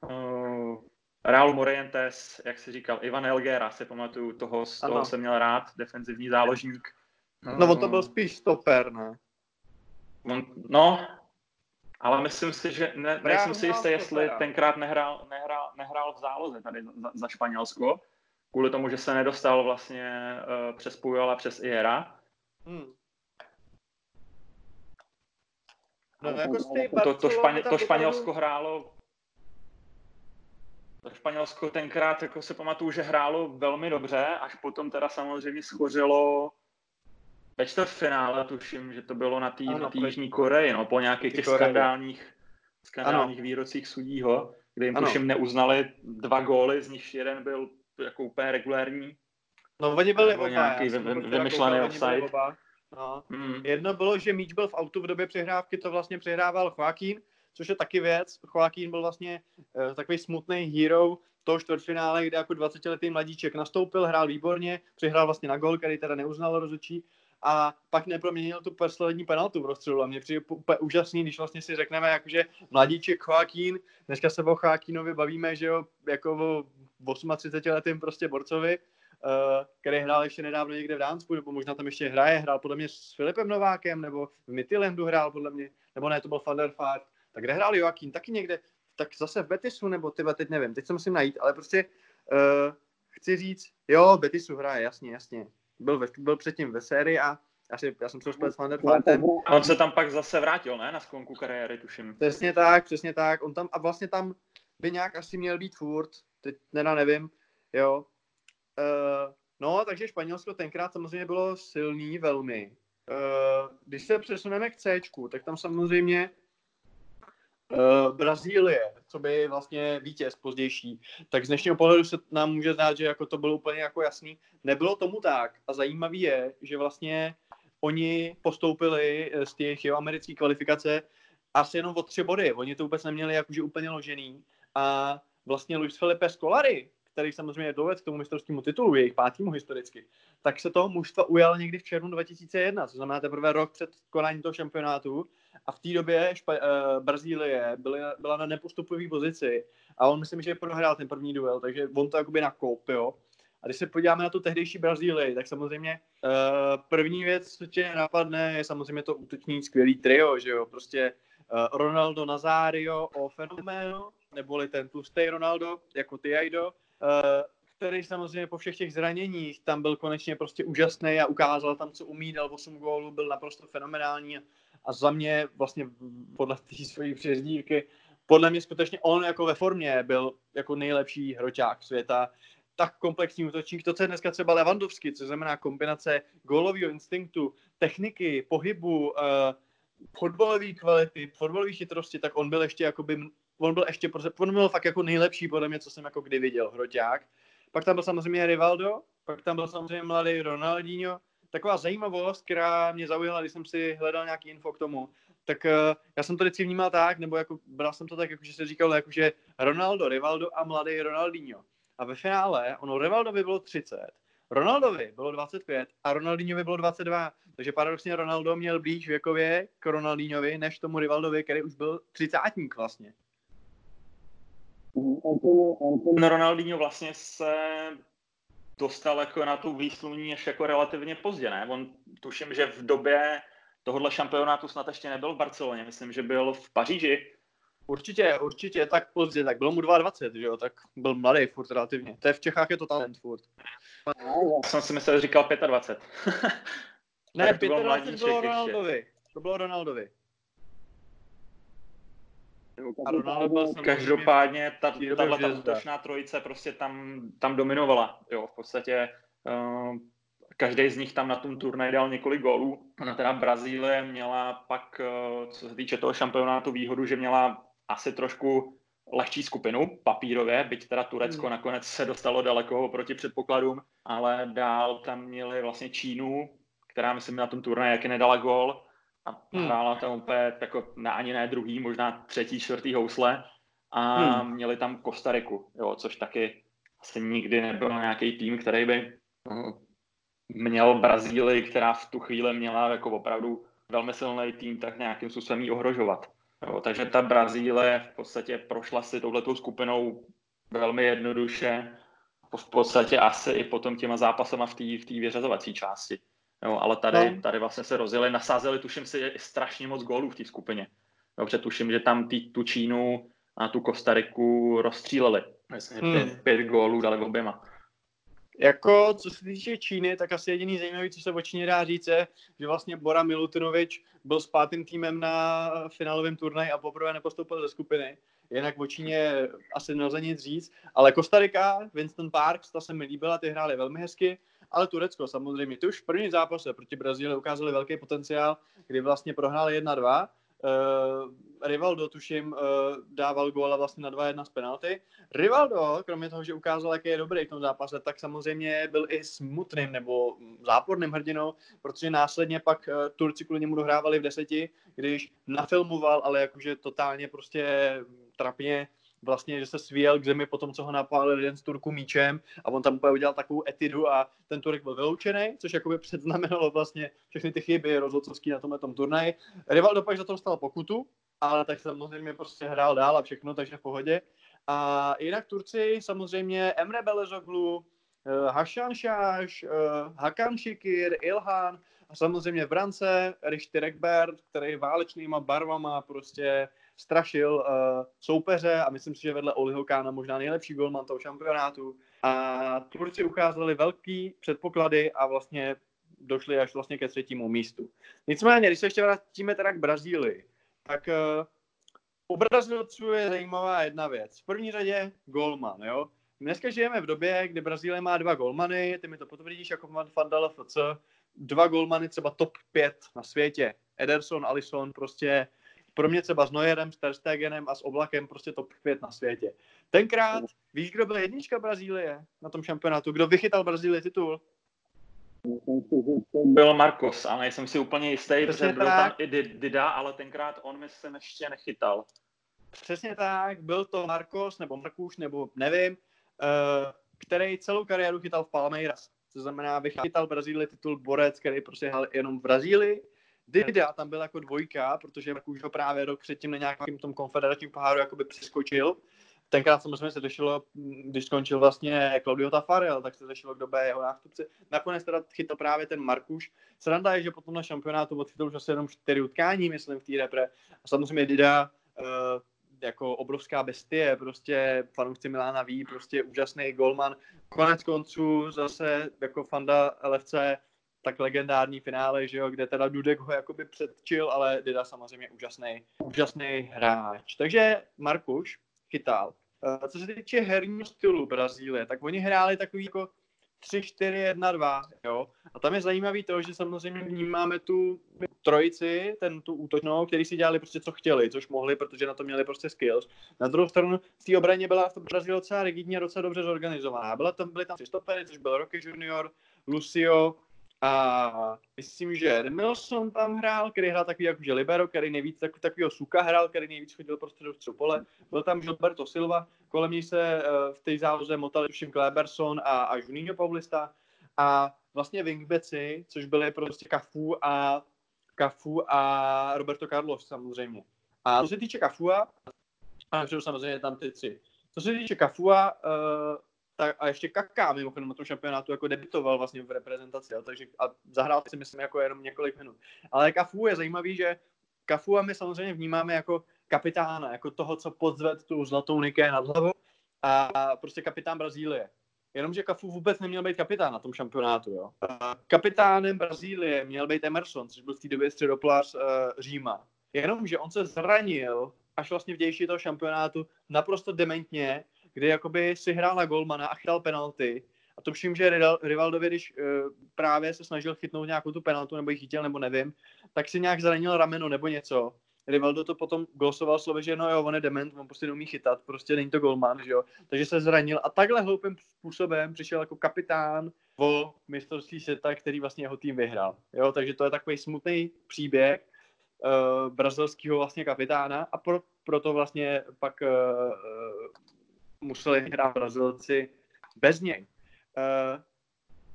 Uh, Real Morientes, jak si říkal, Ivan Elgera, si pamatuju, toho, z toho jsem měl rád, defenzivní záložník. No on to byl spíš stoper, ne? On, no, ale myslím si, že ne, nejsem si jistý, jestli tenkrát nehrál, nehrál, nehrál v záloze tady za, za Španělsko, kvůli tomu, že se nedostal vlastně uh, přes Pujol a přes Iera. Hmm. No, no, jako to, to, Španě, to Španělsko hrálo to Španělsko tenkrát, jako se pamatuju, že hrálo velmi dobře, až potom teda samozřejmě schořilo ve čtvrtfinále, tuším, že to bylo na té Jižní Koreji, no, po nějakých těch Koreji. skandálních, skandálních výrocích sudího, kde jim ano. tuším neuznali dva góly, z nich jeden byl jako úplně regulérní. No oni byli oba, nějaký vy, vy, vymyšlený offside. No. Hmm. Jedno bylo, že míč byl v autu v době přehrávky, to vlastně přehrával Joaquín, což je taky věc. Joaquín byl vlastně uh, takový smutný hero toho čtvrtfinále, kde jako 20-letý mladíček nastoupil, hrál výborně, přihrál vlastně na gol, který teda neuznal rozhodčí a pak neproměnil tu poslední penaltu v rozstřelu. A mě přijde úplně úžasný, když vlastně si řekneme, jakože mladíček Joaquín, dneska se o Joaquínovi bavíme, že jo, jako o 38 letým prostě borcovi, uh, který hrál ještě nedávno někde v Dánsku, nebo možná tam ještě hraje, hrál podle mě s Filipem Novákem, nebo v Midtjyllandu hrál podle mě, nebo ne, to byl Van der. Tak kde hrál Joaquín? Taky někde, tak zase v Betisu, nebo ty teď nevím, teď se musím najít, ale prostě uh, chci říct, jo, Betisu hraje, jasně, jasně. Byl, ve, byl předtím ve sérii a asi, já jsem se splet s Van der On se tam pak zase vrátil, ne, na sklonku kariéry, tuším. Přesně tak, přesně tak. On tam, a vlastně tam by nějak asi měl být furt, teď teda nevím, jo. Uh, no, takže Španělsko tenkrát samozřejmě bylo silný velmi. Uh, když se přesuneme k C, tak tam samozřejmě Uh, Brazílie, co by vlastně vítěz pozdější, tak z dnešního pohledu se nám může zdát, že jako to bylo úplně jako jasný. Nebylo tomu tak a zajímavý je, že vlastně oni postoupili z těch americké kvalifikace asi jenom o tři body. Oni to vůbec neměli jakože úplně ložený a vlastně Luis Felipe Scolari, který samozřejmě dovedl k tomu mistrovskému titulu, jejich pátému historicky, tak se toho mužstva ujal někdy v červnu 2001, co znamená teprve rok před konáním toho šampionátu. A v té době Špa- uh, Brazílie byly, byla na nepostupové pozici a on myslím, že prohrál ten první duel, takže on to jakoby nakoup, jo. A když se podíváme na tu tehdejší Brazílii, tak samozřejmě uh, první věc, co tě napadne, je samozřejmě to útoční skvělý trio, že jo, prostě uh, Ronaldo Nazario o fenoménu, neboli ten tlustý Ronaldo, jako Tiaido, uh, který samozřejmě po všech těch zraněních tam byl konečně prostě úžasný a ukázal tam, co umí, dal 8 gólů, byl naprosto fenomenální a za mě vlastně podle té své přezdívky, podle mě skutečně on jako ve formě byl jako nejlepší hroťák světa, tak komplexní útočník, to, co je dneska třeba Levandovský, co znamená kombinace gólového instinktu, techniky, pohybu, uh, fotbalové kvality, fotbalové chytrosti, tak on byl ještě jakoby, on byl ještě, on byl fakt jako nejlepší podle mě, co jsem jako kdy viděl, hroťák. Pak tam byl samozřejmě Rivaldo, pak tam byl samozřejmě mladý Ronaldinho. Taková zajímavost, která mě zaujala, když jsem si hledal nějaký info k tomu, tak uh, já jsem to vždycky vnímal tak, nebo jako, bral jsem to tak, jako, že se říkal, jako, že Ronaldo, Rivaldo a mladý Ronaldinho. A ve finále, ono Rivaldovi bylo 30, Ronaldovi bylo 25 a Ronaldinhovi bylo 22. Takže paradoxně Ronaldo měl blíž věkově k Ronaldinhovi, než tomu Rivaldovi, který už byl třicátník vlastně. No Ronaldinho vlastně se dostal jako na tu výsluní ještě jako relativně pozdě, ne? On tuším, že v době tohohle šampionátu snad ještě nebyl v Barceloně, myslím, že byl v Paříži. Určitě, určitě, tak pozdě, tak bylo mu 22, že jo, tak byl mladý furt relativně. To je v Čechách je to talent furt. Já jsem si myslel, že říkal 25. ne, 25 bylo, bylo Ronaldovi. To bylo Ronaldovi. A Ronaldo byl Každopádně ta, tahle ta útočná trojice prostě tam, tam dominovala. Jo, v podstatě uh, každý z nich tam na tom turnaji dal několik gólů. Ona teda Brazílie měla pak, uh, co se týče toho šampionátu, výhodu, že měla asi trošku lehčí skupinu papírově, byť teda Turecko hmm. nakonec se dostalo daleko proti předpokladům, ale dál tam měli vlastně Čínu, která myslím na tom turnaji jaký nedala gol a hmm. hrála tam úplně jako ne, ani ne druhý, možná třetí, čtvrtý housle a hmm. měli tam Kostariku, jo, což taky asi nikdy nebyl nějaký tým, který by no, měl Brazílii, která v tu chvíli měla jako opravdu velmi silný tým, tak nějakým způsobem ji ohrožovat. Jo, takže ta Brazílie v podstatě prošla si touhletou skupinou velmi jednoduše, v podstatě asi i potom těma zápasama v té v vyřazovací části. Jo, ale tady, no. tady vlastně se rozjeli, nasázeli, tuším si, strašně moc gólů v té skupině. Dobře, tuším, že tam tý, tu Čínu a tu Kostariku rozstříleli. Myslím, hmm. pět, pět gólů dali oběma. Jako, co se týče Číny, tak asi jediný zajímavý, co se o Číně dá říct, je, že vlastně Bora Milutinovič byl s pátým týmem na finálovém turnaji a poprvé nepostoupil ze skupiny. Jinak o Číně asi nelze nic říct, ale Kostarika, Winston Parks, ta se mi líbila, ty hráli velmi hezky, ale Turecko samozřejmě, ty už v první zápase proti Brazílii ukázali velký potenciál, kdy vlastně prohráli 1-2, Uh, Rivaldo, tuším, uh, dával góla vlastně na 2-1 z penalty. Rivaldo, kromě toho, že ukázal, jaký je dobrý v tom zápase, tak samozřejmě byl i smutným nebo záporným hrdinou, protože následně pak uh, Turci kvůli němu dohrávali v deseti, když nafilmoval, ale jakože totálně prostě trapně vlastně, že se svíjel k zemi po tom, co ho napálil jeden z Turků míčem a on tam úplně udělal takovou etidu a ten Turek byl vyloučený, což jakoby předznamenalo vlastně všechny ty chyby rozhodcovský na tomhle tom turnaji. Rival pak za to dostal pokutu, ale tak samozřejmě prostě hrál dál a všechno, takže v pohodě. A jinak Turci samozřejmě Emre Belezoglu, eh, Hašan Šáš, eh, Hakan Šikir, Ilhan a samozřejmě v brance Richter Ekbert, který válečnýma barvama prostě strašil uh, soupeře a myslím si, že vedle Oliho Kána možná nejlepší golman toho šampionátu. A Turci ukázali velký předpoklady a vlastně došli až vlastně ke třetímu místu. Nicméně, když se ještě vrátíme teda k Brazílii, tak uh, u Brazilců je zajímavá jedna věc. V první řadě golman, jo. Dneska žijeme v době, kdy Brazílie má dva golmany, ty mi to potvrdíš jako Fandala FC, dva golmany třeba top 5 na světě. Ederson, Alisson, prostě pro mě třeba s Neuerem, s Terstegenem a s Oblakem prostě top 5 na světě. Tenkrát, víš, kdo byl jednička Brazílie na tom šampionátu? Kdo vychytal Brazílii titul? Byl Marcos, ale nejsem si úplně jistý, protože byl tam i Dida, ale tenkrát on myslím ještě nechytal. Přesně tak, byl to Marcos nebo Markuš, nebo nevím, uh, který celou kariéru chytal v Palmeiras. To znamená, vychytal Brazílii titul borec, který prostě hrál jenom v Brazílii Dida tam byl jako dvojka, protože už ho právě rok předtím na nějakém tom konfederačním poháru jakoby přeskočil. Tenkrát samozřejmě se řešilo, když skončil vlastně Claudio Tafarel, tak se řešilo, kdo bude jeho nástupce. Nakonec teda chytil právě ten Markuš. Sranda je, že potom na šampionátu odchytil už asi jenom čtyři utkání, myslím, v té repre. A samozřejmě Dida, uh, jako obrovská bestie, prostě fanoušci Milána ví, prostě úžasný golman. Konec konců zase jako fanda LFC tak legendární finále, že jo, kde teda Dudek ho jakoby předčil, ale Dida samozřejmě úžasný, úžasný hráč. Takže Markuš chytal. Eh, co se týče herního stylu Brazílie, tak oni hráli takový jako 3, 4, 1, 2, jo. A tam je zajímavý to, že samozřejmě vnímáme tu trojici, ten tu útočnou, který si dělali prostě co chtěli, což mohli, protože na to měli prostě skills. Na druhou stranu v té obraně byla v Brazílii docela rigidně, docela dobře zorganizovaná. Byla tam, byly tam tři což byl Rocky Junior, Lucio, a myslím, že Milson tam hrál, který hrál takový jakože libero, který nejvíc tak, takovýho suka hrál, který nejvíc chodil prostě do střupole. Byl tam Gilberto Silva, kolem něj se uh, v té záloze motali všim Kleberson a, a Juninho Paulista. A vlastně wingbacki, což byly prostě Kafu a Kafu a Roberto Carlos samozřejmě. A co se týče Kafua, a samozřejmě tam ty tři. Co se týče Kafua, uh, tak a ještě Kaká mimochodem na tom šampionátu jako debitoval vlastně v reprezentaci, jo, takže a zahrál si myslím jako jenom několik minut. Ale Kafu je zajímavý, že Kafu a my samozřejmě vnímáme jako kapitána, jako toho, co podzved tu zlatou Niké nad hlavu a prostě kapitán Brazílie. Jenomže Kafu vůbec neměl být kapitán na tom šampionátu. Jo. Kapitánem Brazílie měl být Emerson, což byl v té době středoplař uh, Říma. Jenomže on se zranil až vlastně v dější toho šampionátu naprosto dementně kdy jakoby si hrál na golmana a chytal penalty. A to vším, že Rivaldovi, když uh, právě se snažil chytnout nějakou tu penaltu, nebo ji chytil, nebo nevím, tak si nějak zranil rameno nebo něco. Rivaldo to potom glosoval slovy, že no jo, on je dement, on prostě neumí chytat, prostě není to golman, že jo. Takže se zranil a takhle hloupým způsobem přišel jako kapitán o mistrovství světa, který vlastně jeho tým vyhrál. Jo, takže to je takový smutný příběh uh, brazilského vlastně kapitána a pro, proto vlastně pak uh, museli hrát Brazilci bez něj. Uh,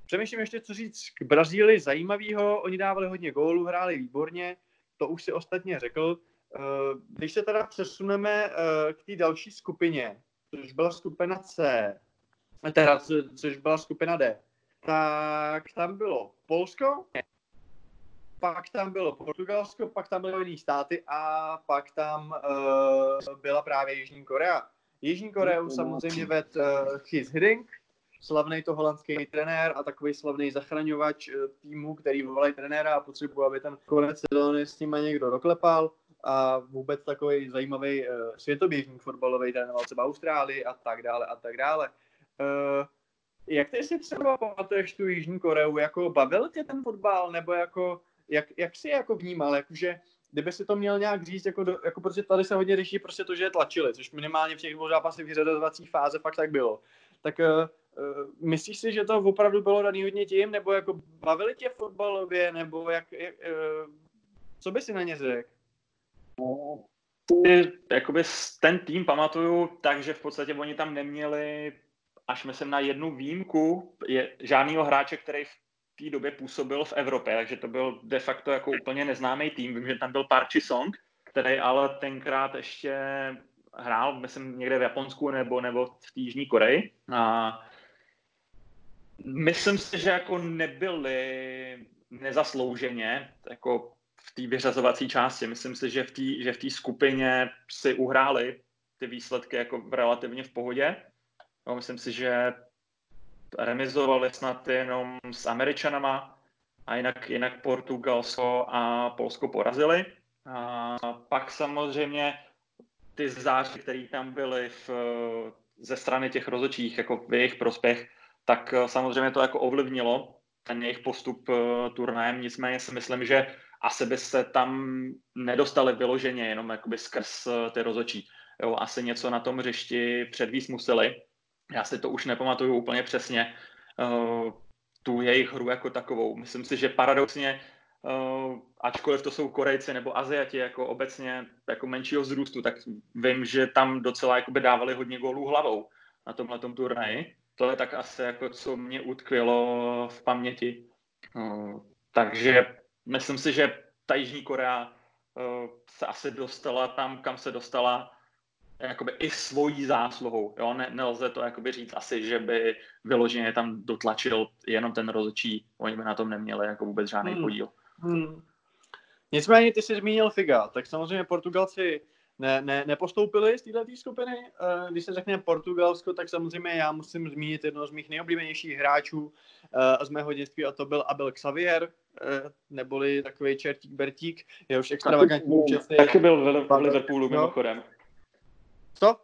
přemýšlím ještě, co říct k Brazílii zajímavého. Oni dávali hodně gólů, hráli výborně, to už si ostatně řekl. Uh, když se teda přesuneme uh, k té další skupině, což byla skupina C, teda což byla skupina D, tak tam bylo Polsko, pak tam bylo Portugalsko, pak tam byly jiné státy a pak tam uh, byla právě Jižní Korea. Jižní Koreu samozřejmě ved uh, Chris Hiddink, slavný to holandský trenér a takový slavný zachraňovač uh, týmu, který volá trenéra a potřebuje, aby ten konec sezóny s ním někdo doklepal. A vůbec takový zajímavý uh, světoběžný fotbalový trénoval třeba Austrálii a tak dále a tak dále. Uh, jak ty si třeba pamatuješ tu Jižní Koreu, jako bavil tě ten fotbal, nebo jako, jak, jak jsi jako vnímal, jakože kdyby si to měl nějak říct, jako, do, jako protože tady se hodně řeší prostě to, že je tlačili, což minimálně v těch dvou zápasech v řadovací fáze fakt tak bylo. Tak uh, myslíš si, že to opravdu bylo daný hodně tím, nebo jako bavili tě fotbalově, nebo jak, jak uh, co by si na ně řekl? Jakoby ten tým pamatuju tak, že v podstatě oni tam neměli až myslím na jednu výjimku, je žádného hráče, který v té době působil v Evropě, takže to byl de facto jako úplně neznámý tým. Vím, že tam byl Parchi Song, který ale tenkrát ještě hrál, myslím, někde v Japonsku nebo, nebo v Jižní Koreji. A myslím si, že jako nebyli nezaslouženě jako v té vyřazovací části. Myslím si, že v té že v skupině si uhráli ty výsledky jako relativně v pohodě. No, myslím si, že remizovali snad jenom s Američanama a jinak, jinak Portugalsko a Polsko porazili. A pak samozřejmě ty záři, které tam byly v, ze strany těch rozočích jako v jejich prospěch, tak samozřejmě to jako ovlivnilo ten jejich postup uh, turnajem, nicméně si myslím, že asi by se tam nedostali vyloženě jenom jakoby skrz uh, ty rozočí. Jo, asi něco na tom hřišti předvíst museli já si to už nepamatuju úplně přesně, uh, tu jejich hru jako takovou. Myslím si, že paradoxně, uh, ačkoliv to jsou Korejci nebo Aziati jako obecně jako menšího vzrůstu, tak vím, že tam docela jakoby dávali hodně gólů hlavou na tomhle turnaji. To je tak asi jako, co mě utkvělo v paměti. Uh, takže myslím si, že ta Jižní Korea uh, se asi dostala tam, kam se dostala jakoby i svojí zásluhou. Jo? Ne, nelze to jakoby říct asi, že by vyloženě tam dotlačil jenom ten rozhodčí. Oni by na tom neměli jako vůbec žádný hmm. podíl. Hmm. Nicméně ty jsi zmínil Figa, tak samozřejmě Portugalci ne, ne, nepostoupili z této skupiny. Eh, když se řekne Portugalsko, tak samozřejmě já musím zmínit jednoho z mých nejoblíbenějších hráčů eh, z mého dětství a to byl Abel Xavier, eh, neboli takový čertík Bertík, jehož extravagantní účast Taky byl v Liverpoolu mimochodem. Co?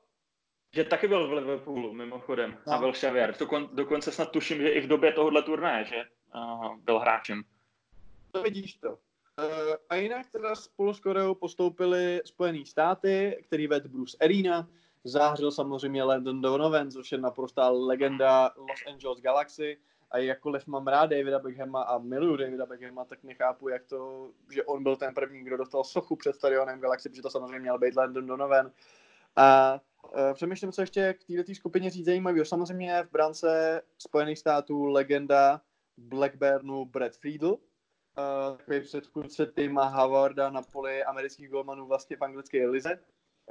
Že taky byl v Liverpoolu, mimochodem, no. a byl Xavier. Dokon, dokonce snad tuším, že i v době tohohle turnaje, že uh, byl hráčem. To vidíš to. Uh, a jinak teda spolu s Koreou postoupili Spojené státy, který ved Bruce Arena, zářil samozřejmě Landon Donovan, což je naprostá legenda Los Angeles Galaxy. A jakkoliv mám rád Davida Beckhama a miluju Davida Beckhama, tak nechápu, jak to, že on byl ten první, kdo dostal sochu před stadionem Galaxy, protože to samozřejmě měl být Landon Donovan. A uh, přemýšlím, co ještě k této skupině říct zajímavého. Samozřejmě v brance Spojených států legenda Blackburnu Brad Friedl, uh, takový předchůdce Tima Howarda na poli amerických golmanů vlastně v anglické lize.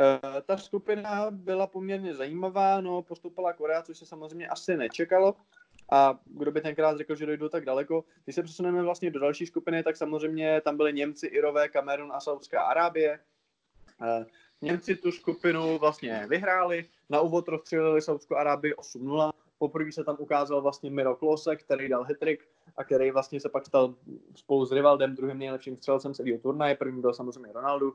Uh, ta skupina byla poměrně zajímavá, no postupila Korea, což se samozřejmě asi nečekalo. A kdo by tenkrát řekl, že dojdou tak daleko. Když se přesuneme vlastně do další skupiny, tak samozřejmě tam byli Němci, Irové, Kamerun a Saudská Arábie. Němci tu skupinu vlastně vyhráli, na úvod rozstřelili Saudskou Arábii 8-0, poprvé se tam ukázal vlastně Miro Klose, který dal hetrik a který vlastně se pak stal spolu s Rivaldem druhým nejlepším střelcem celého turnaje, první byl samozřejmě Ronaldo. Uh,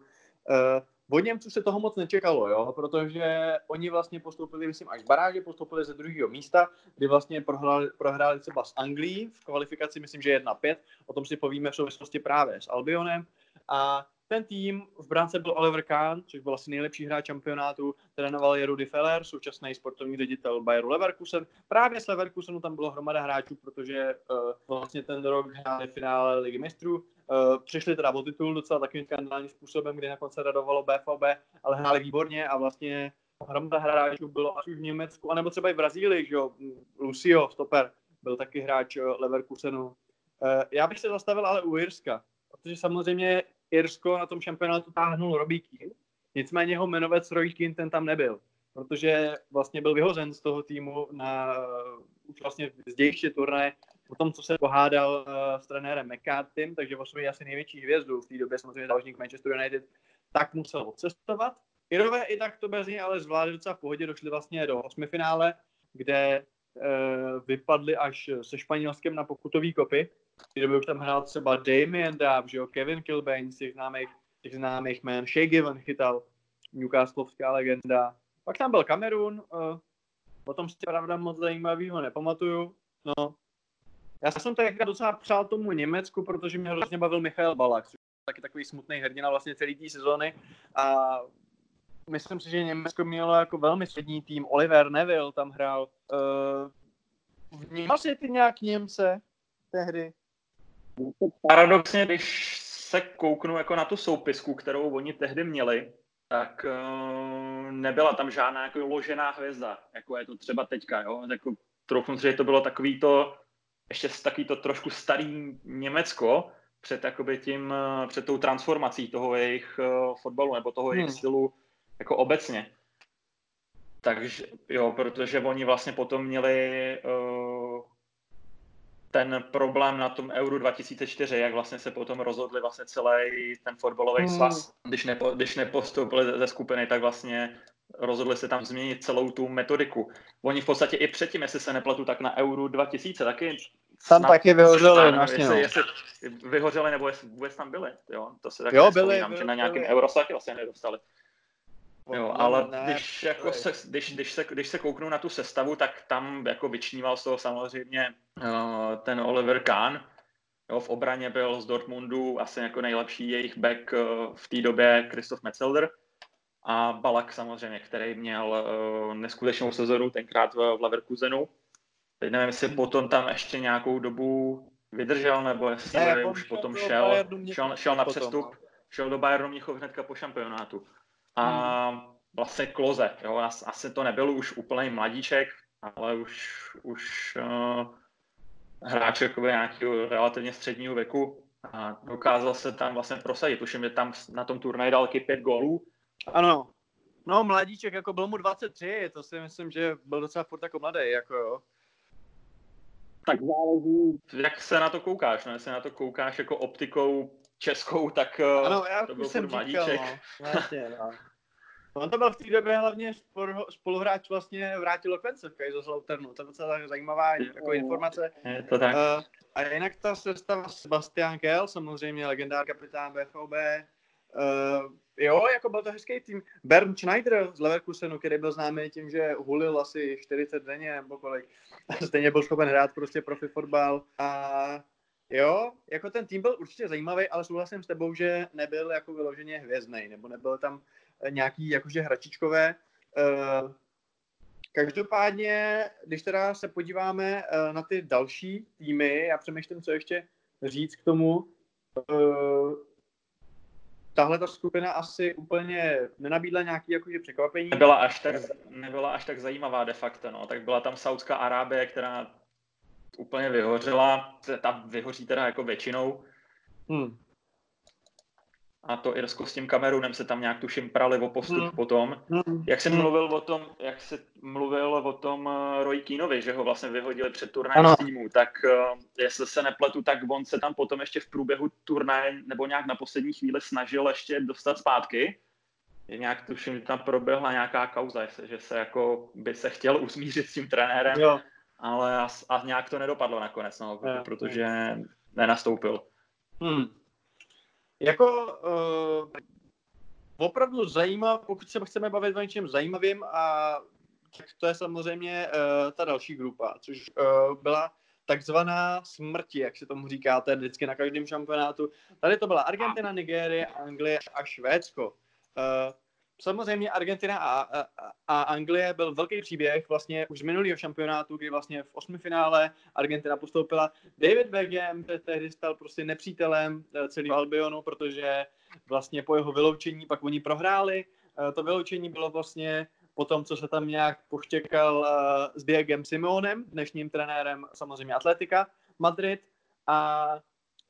od Němců se toho moc nečekalo, jo, protože oni vlastně postoupili, myslím, až baráže, postoupili ze druhého místa, kdy vlastně prohráli, prohráli třeba s Anglií v kvalifikaci, myslím, že 1-5, o tom si povíme v souvislosti právě s Albionem. A ten tým v bránce byl Oliver Kahn, což byl asi nejlepší hráč šampionátu, trénoval je Rudy Feller, současný sportovní ředitel Bayeru Leverkusen. Právě s Leverkusenu tam bylo hromada hráčů, protože uh, vlastně ten rok hráli finále ligy mistrů. Uh, přišli teda o titul docela takovým skandálním způsobem, kdy nakonec se radovalo BVB, ale hráli výborně a vlastně hromada hráčů bylo až už v Německu, anebo třeba i v Brazílii, že jo, Lucio, stoper, byl taky hráč eh, Leverkusenu. Já bych se zastavil ale u Jirska, protože samozřejmě Irsko na tom šampionátu táhnul Keane, nicméně jeho jmenovec Keane ten tam nebyl. protože vlastně byl vyhozen z toho týmu na už vlastně zdější turné po tom, co se pohádal uh, s trenérem McCartym, takže o sobě asi největší hvězdu v té době samozřejmě záložník Manchester United, tak musel odcestovat. Irové i tak to bez něj ale zvládli docela v pohodě, došli vlastně do osmi finále, kde uh, vypadli až se Španělskem na pokutový kopy. Době už tam hrál třeba Damien Dav, že jo, Kevin Kilbane z těch známých, těch známých jmén, Shea Given chytal, Newcastlovská legenda. Pak tam byl Kamerun, uh, potom si pravda moc zajímavého nepamatuju. No, já jsem tak docela přál tomu Německu, protože mě hrozně bavil Michal Balak, což je taky takový smutný hrdina vlastně celý té sezóny. A myslím si, že Německo mělo jako velmi střední tým. Oliver Neville tam hrál. Uh, vnímal jsi ty nějak Němce tehdy? Paradoxně, když se kouknu jako na tu soupisku, kterou oni tehdy měli, tak uh, nebyla tam žádná jako ložená hvězda, jako je to třeba teďka, jo? Jako, si, že to bylo takový to, ještě taky to trošku starý Německo před, jakoby tím, eh, před tou transformací toho jejich uh, fotbalu nebo toho hmm. jejich stylu jako obecně. Takže jo, protože oni vlastně potom měli uh, ten problém na tom Euro 2004, jak vlastně se potom rozhodli vlastně celý ten fotbalový hmm. svaz, když, nepo, když nepostoupili ze skupiny, tak vlastně rozhodli se tam změnit celou tu metodiku. Oni v podstatě i předtím, jestli se nepletu, tak na Euro 2000 taky tam taky vyhořeli, vlastně, jestli, no. jestli vyhořeli, nebo jestli vůbec tam byli, jo, to se taky jo, byli, byli, že na nějakém Eurosatu vlastně nedostali. Jo, ale ne, když, jako se, když, když, se, když se kouknu na tu sestavu, tak tam jako vyčníval z toho samozřejmě uh, ten Oliver Kahn. Jo, v obraně byl z Dortmundu asi jako nejlepší jejich back uh, v té době Christoph Metzelder a Balak samozřejmě, který měl uh, neskutečnou sezonu tenkrát v, v Leverkusenu. Teď nevím, jestli potom tam ještě nějakou dobu vydržel, nebo jestli ne, už potom šel, šel, šel na přestup, potom, šel do Bayernu Mnichov hnedka po šampionátu. A hmm. vlastně Kloze, jo, asi to nebyl už úplný mladíček, ale už, už uh, hráč jakoby nějakého relativně středního věku a dokázal se tam vlastně prosadit. Tuším, že tam na tom turnaji dal pět gólů. Ano, no mladíček, jako byl mu 23, to si myslím, že byl docela furt jako mladý, jako jo. Tak záleží, jak se na to koukáš, no, jestli na to koukáš jako optikou českou, tak eh, ano, já to byl jsem mladíček. no. Vlastně, no. On to byl v té době hlavně spoluhráč vlastně vrátil Lokvence v Kaiserslauternu. To je docela zajímavá jako informace. Je to tak. Uh, a jinak ta sestava Sebastian Kell, samozřejmě legendár kapitán BVB, Uh, jo, jako byl to hezký tým. Bernd Schneider z Leverkusenu, který byl známý tím, že hulil asi 40 denně nebo kolik. Stejně byl schopen hrát prostě profi fotbal. A jo, jako ten tým byl určitě zajímavý, ale souhlasím s tebou, že nebyl jako vyloženě hvězdný, nebo nebyl tam nějaký jakože hračičkové. Uh, každopádně, když teda se podíváme uh, na ty další týmy, já přemýšlím, co ještě říct k tomu. Tahle ta skupina asi úplně nenabídla nějaký jakože překvapení. Nebyla až, tak, nebyla až tak zajímavá de facto, no. Tak byla tam Saudská Arábie, která úplně vyhořela, ta vyhoří teda jako většinou. Hmm a to Irsko s tím Kamerunem se tam nějak tuším prali o postup hmm. potom. Hmm. Jak jsem hmm. mluvil o tom, jak se mluvil o tom uh, Roy Keanovi, že ho vlastně vyhodili před turnajem z týmu, tak uh, jestli se nepletu, tak on se tam potom ještě v průběhu turnaje nebo nějak na poslední chvíli snažil ještě dostat zpátky. Je nějak tuším, že tam proběhla nějaká kauza, že se jako by se chtěl usmířit s tím trenérem, jo. Ale a, a nějak to nedopadlo nakonec, no, jo, protože jo. nenastoupil. Hmm. Jako uh, opravdu zajímá, pokud se chceme bavit o něčem zajímavým, a tak to je samozřejmě uh, ta další grupa, což uh, byla takzvaná smrti, jak se tomu říkáte vždycky na každém šampionátu. Tady to byla Argentina, Nigérie, Anglie a Švédsko. Uh, samozřejmě Argentina a, a, a Anglie byl velký příběh vlastně už z minulého šampionátu, kdy vlastně v osmi finále Argentina postoupila. David Beckham tehdy stal prostě nepřítelem eh, celého Albionu, protože vlastně po jeho vyloučení pak oni prohráli. Eh, to vyloučení bylo vlastně po tom, co se tam nějak poštěkal eh, s Diegem Simonem, dnešním trenérem samozřejmě Atletika Madrid. A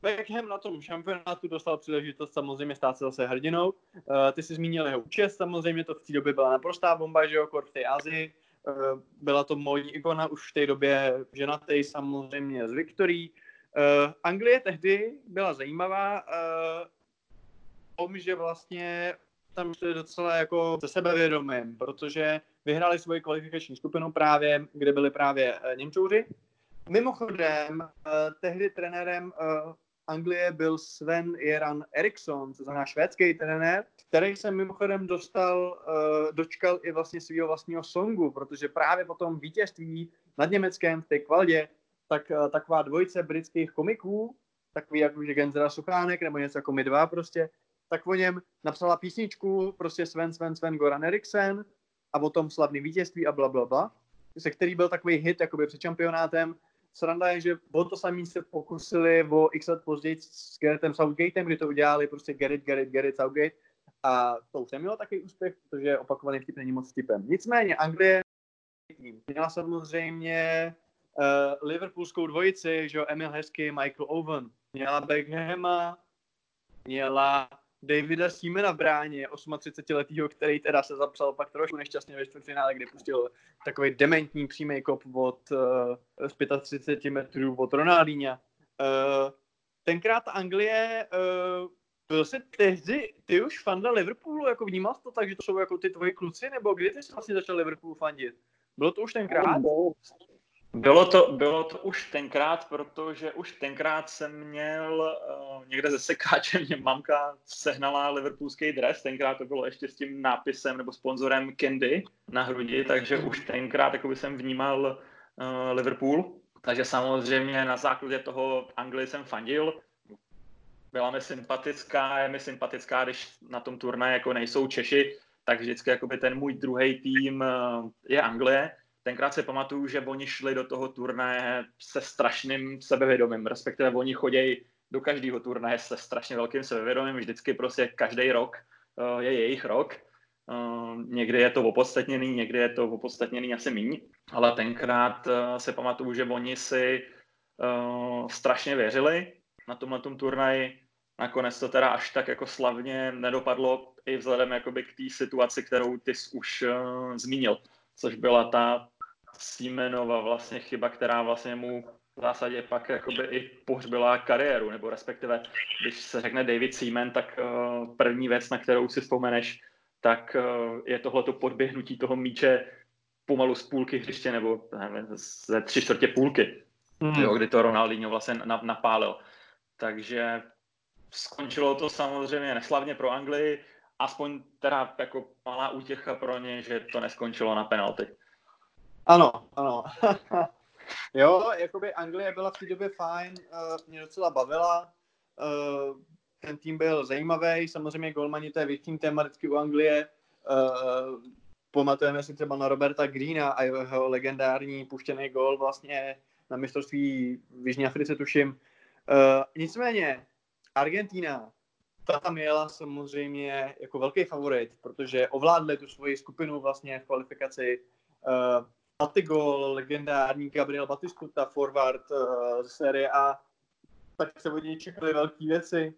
Beckham na tom šampionátu dostal příležitost samozřejmě stát se zase hrdinou. Uh, ty jsi zmínil jeho účest, samozřejmě to v té době byla naprostá bomba, že jo, v té Azii. Uh, byla to módní ikona už v té době ženatý samozřejmě s Viktorí. Uh, Anglie tehdy byla zajímavá uh, tom, že vlastně tam šli docela jako se sebevědomím, protože vyhráli svoji kvalifikační skupinu právě, kde byli právě Němčouři. Mimochodem, tehdy trenérem Anglie byl Sven Jeran Eriksson, to znamená švédský trenér, který se mimochodem dostal, uh, dočkal i vlastně svého vlastního songu, protože právě po tom vítězství nad Německem v té kvaldě, tak uh, taková dvojice britských komiků, takový jako že Genzera Suchánek nebo něco jako my dva prostě, tak o něm napsala písničku prostě Sven, Sven, Sven Goran Eriksen a o tom slavný vítězství a bla, bla, bla, se který byl takový hit jakoby před šampionátem sranda je, že o to samý se pokusili o x let později s Garrettem Southgatem, kdy to udělali prostě Garrett, Garrett, Garrett, Southgate a to už nemělo takový úspěch, protože opakovaný vtip není moc vtipem. Nicméně Anglie měla samozřejmě uh, Liverpoolskou dvojici, že jo, Emil Hesky, Michael Owen, měla Beckhama, měla Davida Siemena v bráně, 38-letýho, který teda se zapsal pak trošku nešťastně ve čtvrtfinále, kde pustil takový dementní přímý kop od, uh, z 35 metrů od Ronaldinha. Uh, tenkrát Anglie uh, byl se tehdy, ty už fanda Liverpoolu, jako vnímal to tak, že to jsou jako ty tvoji kluci, nebo kdy ty jsi vlastně začal Liverpoolu fandit? Bylo to už tenkrát? Bylo to, bylo to už tenkrát, protože už tenkrát jsem měl uh, někde ze sekáčem, mě mamka sehnala liverpoolský dres, tenkrát to bylo ještě s tím nápisem nebo sponzorem Candy na hrudi, takže už tenkrát by jsem vnímal uh, Liverpool, takže samozřejmě na základě toho Anglii jsem fandil, byla mi sympatická, je mi sympatická, když na tom turnaji jako nejsou Češi, tak vždycky jakoby ten můj druhý tým uh, je Anglie, tenkrát si pamatuju, že oni šli do toho turnaje se strašným sebevědomím, respektive oni chodí do každého turnaje se strašně velkým sebevědomím, vždycky prostě každý rok uh, je jejich rok. Uh, někdy je to opodstatněný, někdy je to opodstatněný asi méně, ale tenkrát uh, si pamatuju, že oni si uh, strašně věřili na tomhle tom turnaji. Nakonec to teda až tak jako slavně nedopadlo i vzhledem jakoby k té situaci, kterou ty jsi už uh, zmínil což byla ta Simenova vlastně chyba, která vlastně mu v zásadě pak jakoby i pohřbila kariéru, nebo respektive, když se řekne David Seaman, tak uh, první věc, na kterou si vzpomeneš, tak uh, je tohleto podběhnutí toho míče pomalu z půlky hřiště, nebo nevím, ze tři čtvrtě půlky, hmm. jo, kdy to Ronaldinho vlastně napálil. Takže skončilo to samozřejmě neslavně pro Anglii, aspoň teda jako malá útěcha pro ně, že to neskončilo na penalty. Ano, ano. jo, jakoby Anglie byla v té době fajn, uh, mě docela bavila, uh, ten tým byl zajímavý, samozřejmě golmani to je větším téma vždycky u Anglie, uh, pamatujeme si třeba na Roberta Greena a jeho legendární puštěný gol vlastně na mistrovství v Jižní Africe, tuším. Uh, nicméně, Argentina tam jela samozřejmě jako velký favorit, protože ovládli tu svoji skupinu vlastně v kvalifikaci. Uh, Batigol, legendární Gabriel Batistuta, forward uh, ze série A, tak se od něj čekaly velké věci.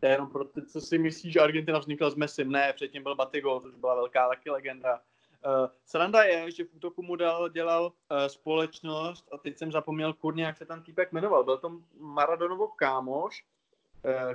To je jenom pro ty, co si myslí, že Argentina vznikla s Messim. Ne, předtím byl Batigol, což byla velká taky legenda. Uh, sranda je, že v útoku mu dal, dělal uh, společnost a teď jsem zapomněl kurně, jak se ten týpek jmenoval. Byl to Maradonovo kámoš, uh,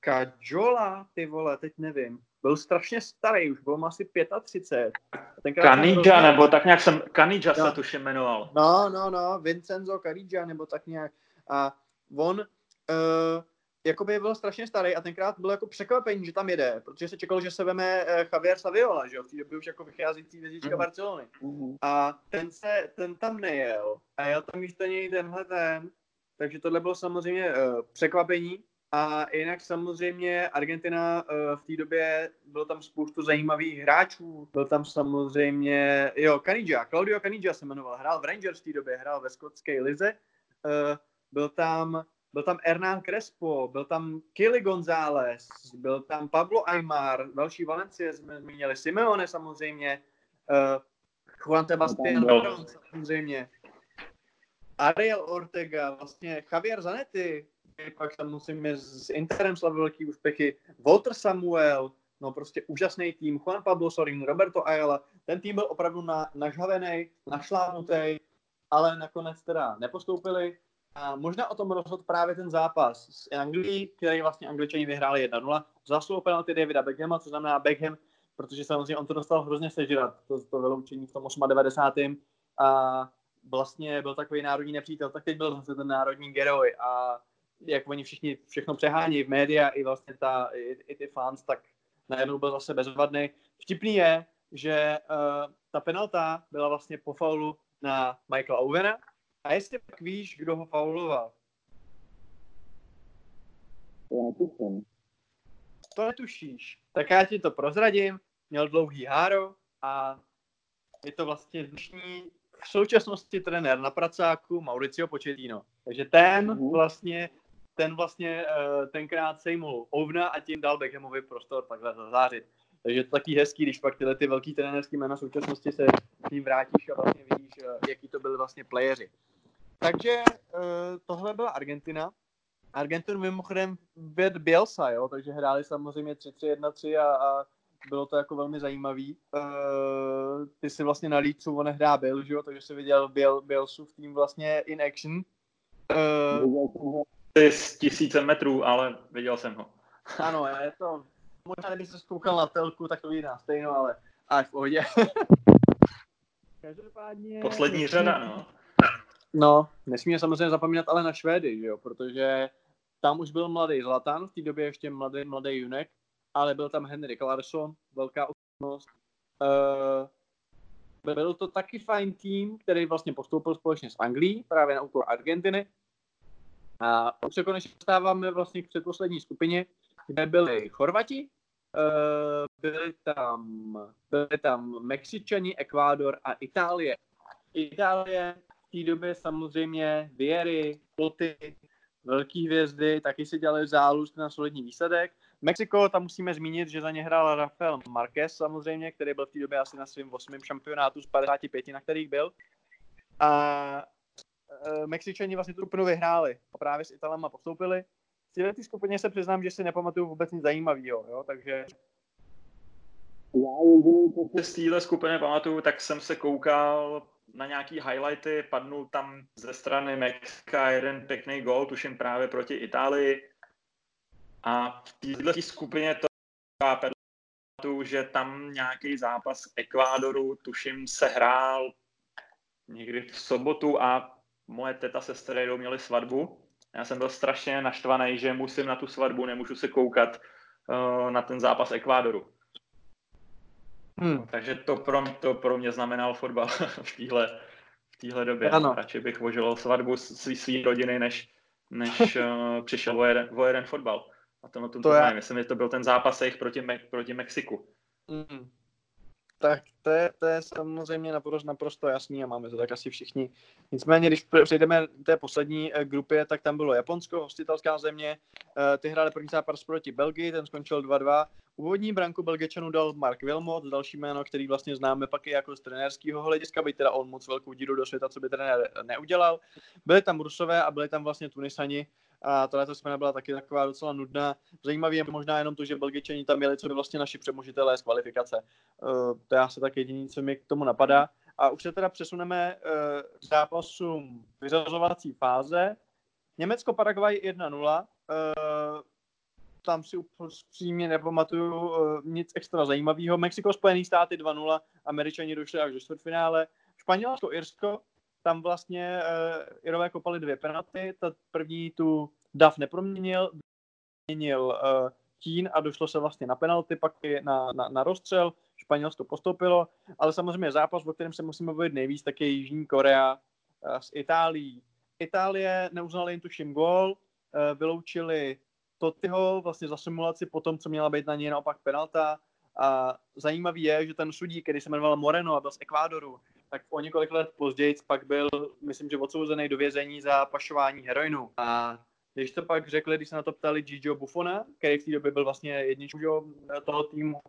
Kajola, ty vole, teď nevím. Byl strašně starý, už byl asi 35. Kanidža, nebo tak nějak jsem, Kanidža no. se tuším jmenoval. No, no, no, Vincenzo Kanidža, nebo tak nějak. A on, uh, jakoby byl strašně starý a tenkrát bylo jako překvapení, že tam jede, protože se čekalo, že se veme uh, Javier Saviola, že jo, v té době už jako vycházející vězička mm. Barcelony. Mm. A ten se, ten tam nejel a jel tam místo něj tenhle ten, takže tohle bylo samozřejmě uh, překvapení a jinak samozřejmě Argentina uh, v té době bylo tam spoustu zajímavých hráčů. Byl tam samozřejmě, jo, Caniggia, Claudio Caniggia se jmenoval, hrál v Rangers v té době, hrál ve skotské lize. Uh, byl tam byl tam Hernán Crespo, byl tam Kili González, byl tam Pablo Aymar, další Valencie jsme zmínili, Simeone samozřejmě, uh, Juan Sebastián samozřejmě, Ariel Ortega, vlastně Javier Zanetti, pak tam s Interem slavil velký úspěchy. Walter Samuel, no prostě úžasný tým, Juan Pablo Sorin, Roberto Ayala, ten tým byl opravdu na, nažhavený, našlánutý, ale nakonec teda nepostoupili. A možná o tom rozhodl právě ten zápas s Anglií, který vlastně Angličani vyhráli 1-0. Zaslou penalty Davida Beckhama, co znamená Beckham, protože samozřejmě on to dostal hrozně sežrat, to, to vyloučení v tom 98. A vlastně byl takový národní nepřítel, tak teď byl zase ten národní geroj a jak oni všichni všechno přehání v média i vlastně ta, i, i ty fans, tak najednou byl zase bezvadný. Vtipný je, že uh, ta penalta byla vlastně po faulu na Michaela Owena a jestli pak víš, kdo ho fauloval. To netušíš. Tak já ti to prozradím. Měl dlouhý háro a je to vlastně dnešní v současnosti trenér na pracáku Mauricio Pochettino. Takže ten mhm. vlastně ten vlastně uh, tenkrát sejmul Ovna a tím dal Beckhamovi prostor takhle zazářit. Takže to taky hezký, když pak tyhle ty velký trenérský jména současnosti se s ním vrátíš a vlastně vidíš, uh, jaký to byly vlastně playeři. Takže uh, tohle byla Argentina. Argentinu mimochodem věd Bielsa, jo, takže hráli samozřejmě 3-3-1-3 a, a bylo to jako velmi zajímavý. Ty si vlastně na Lícu, on nehrá Biel, že jo, takže si viděl Biel, Bielsův tým vlastně in action. Uh, z tisíce metrů, ale viděl jsem ho. Ano, je to, možná kdyby se zkoukal na telku, tak to jiná stejno, ale až v pohodě. Každopádně... Poslední řada, no. No, nesmíme samozřejmě zapomínat ale na Švédy, že jo, protože tam už byl mladý Zlatan, v té době ještě mladý, mladý Junek, ale byl tam Henrik Larsson, velká osobnost. Uh, byl to taky fajn tým, který vlastně postoupil společně s Anglií, právě na úkor Argentiny. A už se konečně dostáváme vlastně k předposlední skupině, kde byli Chorvati, uh, byli tam, byli tam Mexičani, Ekvádor a Itálie. Itálie v té době samozřejmě Viery, Ploty, velký hvězdy, taky si dělali záluz na solidní výsledek. Mexiko, tam musíme zmínit, že za ně hrál Rafael Marquez samozřejmě, který byl v té době asi na svém osmém šampionátu z 55, na kterých byl. A Mexičani vlastně tu skupinu vyhráli a právě s Italama postoupili. V této skupině se přiznám, že si nepamatuju vůbec nic zajímavého, jo, takže... Já z téhle skupiny pamatuju, tak jsem se koukal na nějaký highlighty, padnul tam ze strany Mexika jeden pěkný gol, tuším právě proti Itálii. A v této skupině to chápu, že tam nějaký zápas Ekvádoru, tuším, se hrál někdy v sobotu a moje teta se Strejdou měli svatbu. Já jsem byl strašně naštvaný, že musím na tu svatbu, nemůžu se koukat uh, na ten zápas Ekvádoru. Hmm. Takže to pro, to pro mě znamenal fotbal v téhle v téhle době. Ano. Radši bych vožil svatbu svý, svý rodiny, než, než uh, přišel o jeden, o jeden fotbal. A to, to, to, to já... Myslím, že to byl ten zápas jejich proti, Me- proti Mexiku. Hmm. Tak to je, to je samozřejmě naprosto, naprosto jasný a máme to tak asi všichni. Nicméně, když přejdeme té poslední eh, grupě, tak tam bylo Japonsko, hostitelská země. Eh, ty hráli první zápas proti Belgii, ten skončil 2-2. Úvodní branku Belgičanu dal Mark Wilmot, další jméno, který vlastně známe pak i jako z trenérského hlediska, by teda on moc velkou díru do světa, co by trenér neudělal. Byli tam Rusové a byli tam vlastně Tunisani, a to jsme byla taky taková docela nudná. Zajímavé je možná jenom to, že Belgičani tam měli, co by vlastně naši přemožitelé z kvalifikace. Uh, to je asi tak jediné, co mi k tomu napadá. A už se teda přesuneme uh, k zápasům vyřazovací fáze. Německo-Paraguay 1-0. Uh, tam si upřímně nepamatuju uh, nic extra zajímavého. Mexiko, Spojený státy 2-0, Američani došli až do čtvrtfinále. Španělsko, Irsko, tam vlastně uh, Irové kopali dvě penalty, ta první tu Dav neproměnil, měnil uh, Tín a došlo se vlastně na penalty, pak i na, na, na rozstřel, Španělsko postoupilo, ale samozřejmě zápas, o kterém se musíme bavit nejvíc, tak je Jižní Korea uh, s Itálií. Itálie neuznali jim tuším gól, uh, vyloučili Totyho vlastně za simulaci po tom, co měla být na něj naopak penalta. A zajímavý je, že ten sudík, který se jmenoval Moreno a byl z Ekvádoru, tak o několik let později pak byl, myslím, že odsouzený do vězení za pašování heroinu. A když to pak řekli, když se na to ptali Gigio Buffona, který v té době byl vlastně jedničkou toho týmu,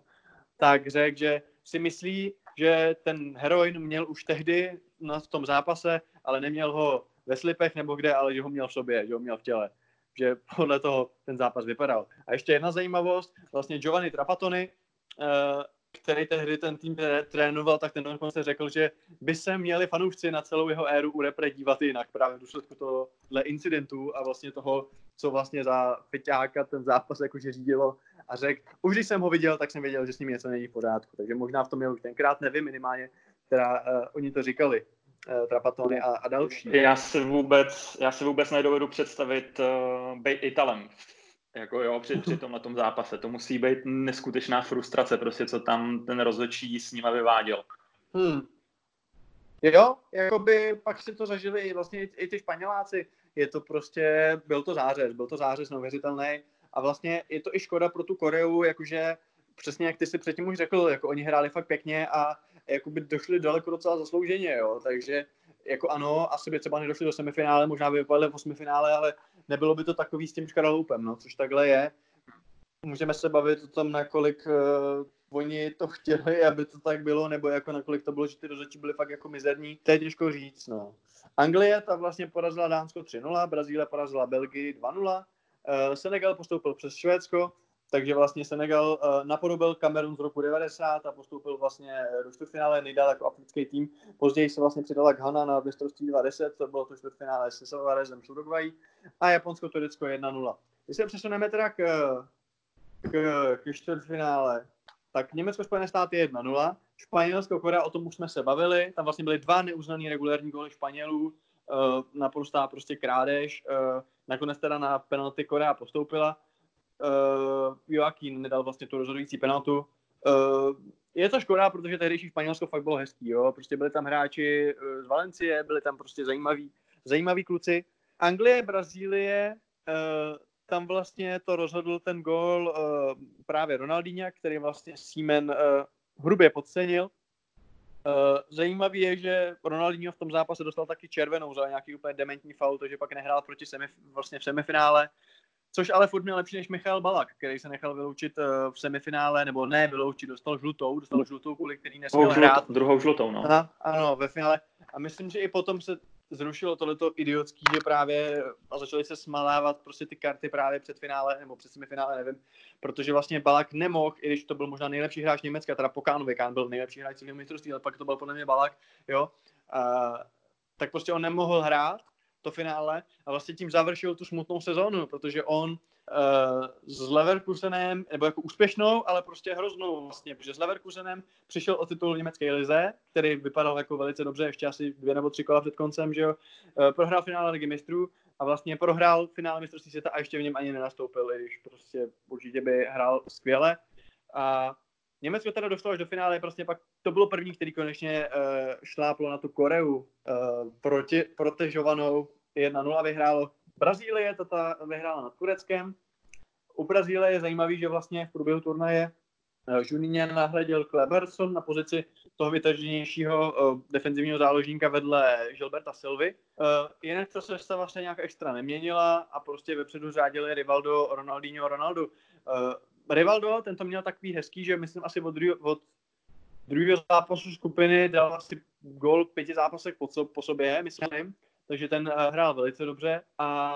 tak řekl, že si myslí, že ten heroin měl už tehdy na tom zápase, ale neměl ho ve slipech nebo kde, ale že ho měl v sobě, že ho měl v těle. že podle toho ten zápas vypadal. A ještě jedna zajímavost, vlastně Giovanni Trapatoni, uh, který tehdy ten tým trénoval, tak ten dokonce řekl, že by se měli fanoušci na celou jeho éru u repre dívat jinak právě v důsledku tohohle incidentu a vlastně toho, co vlastně za Peťáka ten zápas jakože řídilo a řekl, už když jsem ho viděl, tak jsem věděl, že s ním něco není v pořádku, takže možná v tom měl tenkrát, nevím minimálně, teda uh, oni to říkali, uh, Trapatony a, a další. Já si vůbec, já si vůbec nedovedu představit uh, být Italem jako jo, při, při tomhle tom zápase. To musí být neskutečná frustrace, prostě, co tam ten rozhodčí s nima vyváděl. Hmm. Jo, jakoby pak si to zažili i vlastně i, ty Španěláci. Je to prostě, byl to zářez, byl to zářez neuvěřitelný a vlastně je to i škoda pro tu Koreu, jakože přesně jak ty si předtím už řekl, jako oni hráli fakt pěkně a jakoby došli daleko docela zaslouženě, jo, takže jako ano, asi by třeba nedošli do semifinále, možná by vypadli v osmifinále, ale nebylo by to takový s tím škaraloupem, no, což takhle je. Můžeme se bavit o tom, nakolik uh, oni to chtěli, aby to tak bylo, nebo jako nakolik to bylo, že ty rozhodčí byly fakt jako mizerní. To je těžko říct, no. Anglie ta vlastně porazila Dánsko 3-0, Brazílie porazila Belgii 2-0, uh, eh, Senegal postoupil přes Švédsko, takže vlastně Senegal uh, napodobil Kamerun z roku 90 a postoupil vlastně do čtvrtfinále. Nejdál jako africký tým. Později se vlastně přidala Ghana na mistrovství 20, to bylo to čtvrtfinále se Salvarezem s Uruguay. A Japonsko Turecko 1-0. Když se přesuneme teda k, k, k čtvrtfinále, tak Německo Spojené státy 1-0, Španělsko Korea, o tom už jsme se bavili, tam vlastně byly dva neuznaný regulární góly Španělů, uh, naprostá prostě krádež, nakonec teda na penalty Korea postoupila, uh, Joaquín nedal vlastně tu rozhodující penaltu. Uh, je to škoda, protože tehdejší Španělsko fakt bylo hezký, jo. Prostě byli tam hráči z Valencie, byli tam prostě zajímaví, zajímaví kluci. Anglie, Brazílie, uh, tam vlastně to rozhodl ten gól uh, právě Ronaldinho, který vlastně Siemen uh, hrubě podcenil. Uh, zajímavý je, že Ronaldinho v tom zápase dostal taky červenou za nějaký úplně dementní faul, takže pak nehrál proti semif- vlastně v semifinále. Což ale furt měl lepší než Michal Balak, který se nechal vyloučit uh, v semifinále, nebo ne vyloučit, dostal žlutou, dostal žlutou, kvůli který nesměl hrát. Druhou žlutou, no. Aha, ano, ve finále. A myslím, že i potom se zrušilo tohleto idiotský, že právě a začali se smalávat prostě ty karty právě před finále, nebo před semifinále, nevím, protože vlastně Balak nemohl, i když to byl možná nejlepší hráč Německa, teda po Kánovi, Kán byl nejlepší hráč celého mistrovství, ale pak to byl podle mě Balak, jo, a, tak prostě on nemohl hrát to finále a vlastně tím završil tu smutnou sezónu, protože on uh, s Leverkusenem, nebo jako úspěšnou, ale prostě hroznou vlastně, protože s Leverkusenem přišel o titul německé lize, který vypadal jako velice dobře, ještě asi dvě nebo tři kola před koncem, že jo, uh, prohrál finále ligy mistrů a vlastně prohrál finále mistrovství světa a ještě v něm ani nenastoupil, i když prostě určitě by hrál skvěle. A Německo teda dostalo až do finále, prostě pak to bylo první, který konečně uh, šláplo na tu Koreu uh, proti, protežovanou 1-0 vyhrálo. Brazílie ta vyhrála nad Tureckem. U Brazílie je zajímavý, že vlastně v průběhu turnaje uh, Juninho nahleděl Kleberson na pozici toho vytaženějšího uh, defenzivního záložníka vedle Gilberta Silvy. Uh, jinak to se vlastně nějak extra neměnila a prostě vepředu řádili Rivaldo, Ronaldinho, Ronaldo. Uh, Rivaldo, ten to měl takový hezký, že myslím asi od, druhého, od druhého zápasu skupiny dal asi gol v pěti zápasech po, so, po sobě, myslím, takže ten uh, hrál velice dobře a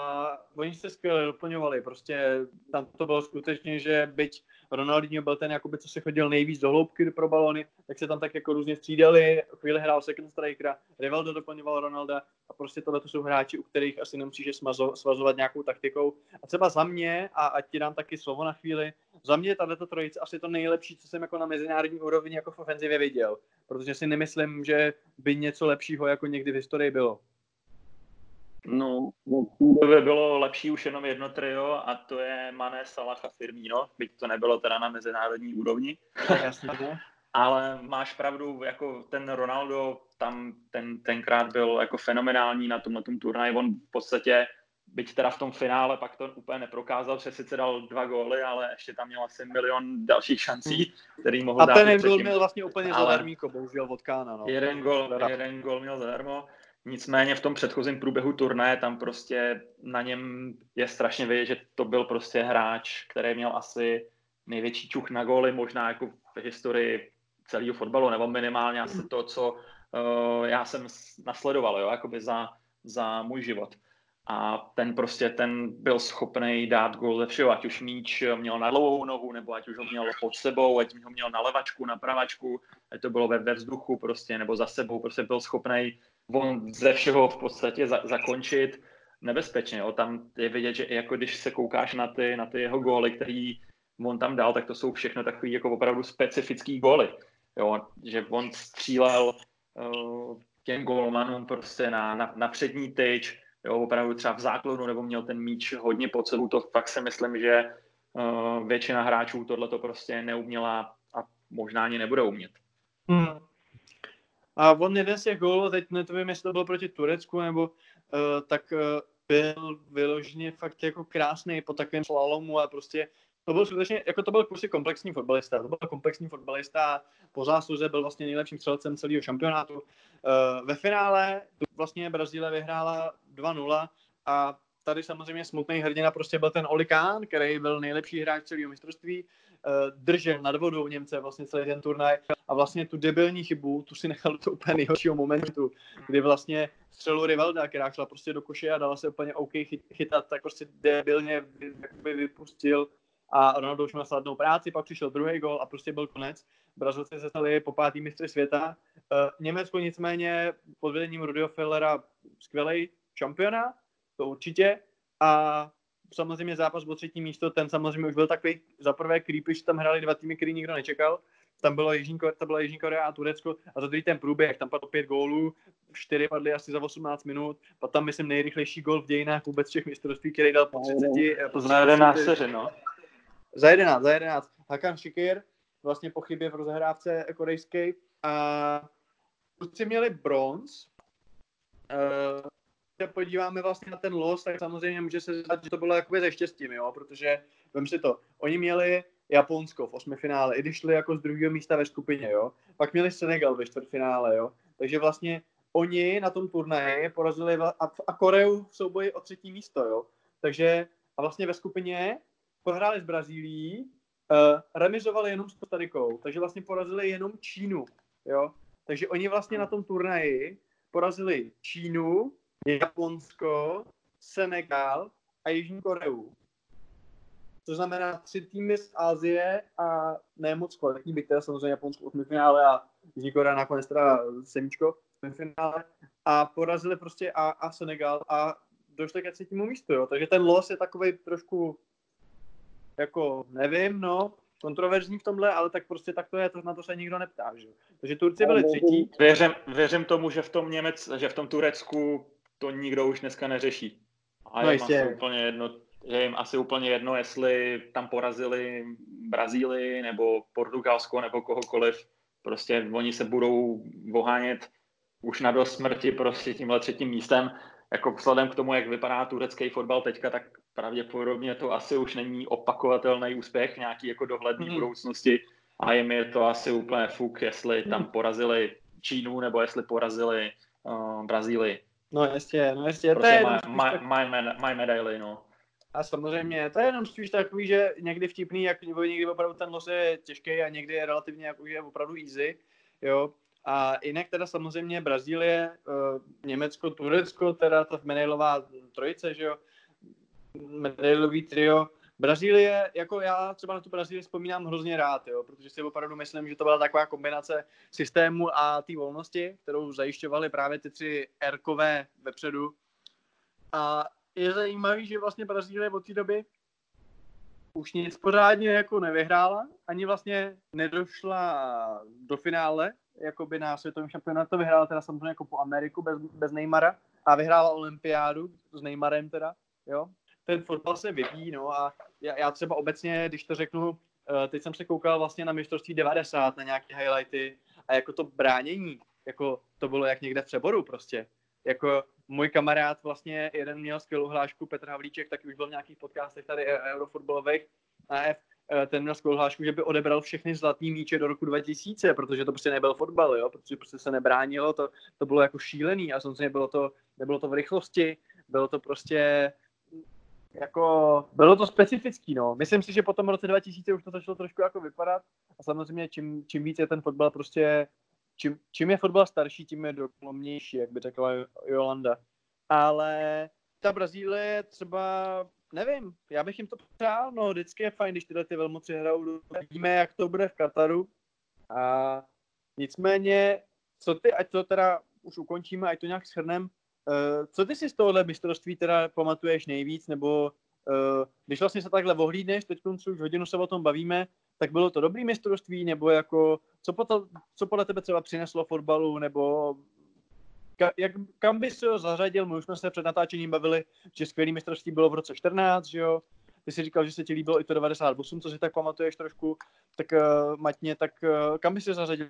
oni se skvěle doplňovali, prostě tam to bylo skutečně, že byť Ronaldinho byl ten, jakoby, co se chodil nejvíc do hloubky pro balony, tak se tam tak jako různě střídali, chvíli hrál second strikera, Rivaldo doplňoval Ronalda a prostě tohle to jsou hráči, u kterých asi nemusíš smazo, svazovat nějakou taktikou. A třeba za mě, a ať ti dám taky slovo na chvíli, za mě tato trojice asi to nejlepší, co jsem jako na mezinárodní úrovni jako v ofenzivě viděl, protože si nemyslím, že by něco lepšího jako někdy v historii bylo. No, to by bylo lepší už jenom jedno trio a to je Mané, Salah a Firmino, byť to nebylo teda na mezinárodní úrovni. Jasně. Ale máš pravdu, jako ten Ronaldo tam ten, tenkrát byl jako fenomenální na tom, na tom turnaji. On v podstatě, byť teda v tom finále, pak to úplně neprokázal, že sice dal dva góly, ale ještě tam měl asi milion dalších šancí, který mohl a dát. A ten gól měl vlastně úplně ale... zadarmíko, bohužel od Kána. No. Jeden gól, jeden gól měl zadarmo. Nicméně v tom předchozím průběhu turnaje tam prostě na něm je strašně vidět, že to byl prostě hráč, který měl asi největší čuch na góly možná jako v historii celého fotbalu, nebo minimálně asi to, co uh, já jsem nasledoval, jo, jakoby za, za můj život. A ten prostě ten byl schopný dát gol ze všeho, ať už míč měl na dlouhou nohu, nebo ať už ho měl pod sebou, ať ho měl na levačku, na pravačku, ať to bylo ve, ve vzduchu prostě, nebo za sebou, prostě byl schopný on ze všeho v podstatě za, zakončit nebezpečně. Jo. Tam je vidět, že jako když se koukáš na ty, na ty jeho góly, který on tam dal, tak to jsou všechno takový jako opravdu specifický góly. Jo, že on střílel uh, těm golmanům prostě na, na, na přední tyč, jo, opravdu třeba v základu, nebo měl ten míč hodně pod sebou, to fakt si myslím, že uh, většina hráčů tohle to prostě neuměla a možná ani nebude umět. Hmm. A on jeden z těch gólů, teď nevím, jestli to bylo proti Turecku, nebo uh, tak uh, byl vyloženě fakt jako krásný po takovém slalomu a prostě to byl skutečně, jako to byl prostě komplexní fotbalista. To byl komplexní fotbalista, po zásluze byl vlastně nejlepším střelcem celého šampionátu. Uh, ve finále vlastně Brazílie vyhrála 2-0 a tady samozřejmě smutný hrdina prostě byl ten Olikán, který byl nejlepší hráč celého mistrovství, uh, držel nad vodou Němce vlastně celý ten turnaj a vlastně tu debilní chybu, tu si nechal do úplně nejhoršího momentu, kdy vlastně střelu Rivalda, která šla prostě do koše a dala se úplně OK chytat, tak prostě debilně vy, vypustil a Ronaldo už měl snadnou práci, pak přišel druhý gol a prostě byl konec. Brazilci se stali po pátý mistry světa. Uh, Německo nicméně pod vedením Rudyho Fellera skvělý šampiona, to určitě. A samozřejmě zápas o třetí místo, ten samozřejmě už byl takový za prvé creepy, že tam hráli dva týmy, který nikdo nečekal. Tam bylo Jižní, Korea, tam byla Jižní Korea a Turecko a za druhý ten průběh, tam padlo pět gólů, čtyři padly asi za 18 minut, pak tam myslím nejrychlejší gol v dějinách vůbec všech mistrovství, který dal po 30. Po 11 no. Za 11, za 11. Hakan Shikir, vlastně po chybě v rozehrávce korejské. A kluci měli bronz. Uh, se podíváme vlastně na ten los, tak samozřejmě může se zdát, že to bylo jakoby ze štěstím, jo, protože vem si to, oni měli Japonsko v osmifinále, i když šli jako z druhého místa ve skupině, jo. Pak měli Senegal ve čtvrtfinále, jo. Takže vlastně oni na tom turnaji porazili a, a Koreu v souboji o třetí místo, jo. Takže a vlastně ve skupině prohráli s Brazílií, uh, remizovali jenom s Kostarikou, takže vlastně porazili jenom Čínu, jo. Takže oni vlastně na tom turnaji porazili Čínu, Japonsko, Senegal a Jižní Koreu. To znamená tři týmy z Asie a ne moc kvalitní, byť teda samozřejmě Japonsko v finále a Jižní Korea nakonec teda semíčko v finále. A porazili prostě a, a Senegal a došli ke třetímu místu, jo. Takže ten los je takový trošku jako nevím, no, kontroverzní v tomhle, ale tak prostě tak to je, to na to se nikdo neptá, že? Takže Turci byli třetí. Věřím, věřím tomu, že v tom Němec, že v tom Turecku to nikdo už dneska neřeší. A no jim asi úplně jedno, že jim asi úplně jedno, jestli tam porazili Brazílii nebo Portugalsko nebo kohokoliv. Prostě oni se budou vohánět už na do smrti prostě tímhle třetím místem. Jako vzhledem k tomu, jak vypadá turecký fotbal teďka, tak pravděpodobně to asi už není opakovatelný úspěch nějaký jako dohlední mm. budoucnosti a jim je to asi úplně fuk, jestli tam mhm. porazili Čínu nebo jestli porazili uh, Brazílii. No jasně, no jasně. Prostě to je my, my, tak... my, my medaily, no. A samozřejmě, to je jenom spíš takový, že někdy vtipný, jak někdy opravdu ten los je těžký a někdy je relativně jako, je opravdu easy, jo. A jinak teda samozřejmě Brazílie, uh, Německo, Turecko, teda ta medailová trojice, že jo, medailový trio. Brazílie, jako já třeba na tu Brazílii vzpomínám hrozně rád, jo, protože si opravdu myslím, že to byla taková kombinace systému a té volnosti, kterou zajišťovali právě ty tři Erkové vepředu. A je zajímavý, že vlastně Brazílie od té doby už nic pořádně jako nevyhrála, ani vlastně nedošla do finále, jako by na světovém šampionátu vyhrála teda samozřejmě jako po Ameriku bez, bez Neymara a vyhrála olympiádu s Neymarem teda, jo, ten fotbal se vyvíjí, no a já, já třeba obecně, když to řeknu, eh, teď jsem se koukal vlastně na mistrovství 90, na nějaké highlighty a jako to bránění, jako to bylo jak někde v přeboru prostě. Jako můj kamarád vlastně, jeden měl skvělou hlášku, Petr Havlíček, taky už byl v nějakých podcastech tady e, eurofotbalových AF, eh, ten měl skvělou hlášku, že by odebral všechny zlatý míče do roku 2000, protože to prostě nebyl fotbal, jo, protože prostě se nebránilo, to, to bylo jako šílený a samozřejmě bylo to, nebylo to v rychlosti, bylo to prostě jako, bylo to specifický, no. Myslím si, že po tom roce 2000 už to začalo trošku jako vypadat a samozřejmě čím, čím víc je ten fotbal prostě, čím, čím je fotbal starší, tím je doklomnější, jak by řekla Jolanda. Ale ta Brazílie třeba, nevím, já bych jim to přál, no vždycky je fajn, když tyhle ty velmoci hrajou, víme, jak to bude v Kataru a nicméně, co ty, ať to teda už ukončíme, ať to nějak shrnem, co ty si z tohohle mistrovství teda pamatuješ nejvíc, nebo uh, když vlastně se takhle ohlídneš, teď už hodinu se o tom bavíme, tak bylo to dobrý mistrovství, nebo jako, co, to, co podle tebe třeba přineslo fotbalu, nebo ka, jak, kam bys ho zařadil, my už jsme se před natáčením bavili, že skvělý mistrovství bylo v roce 14, že jo, ty jsi říkal, že se ti líbilo i to 98, co si tak pamatuješ trošku, tak uh, Matně, tak uh, kam bys se zařadil?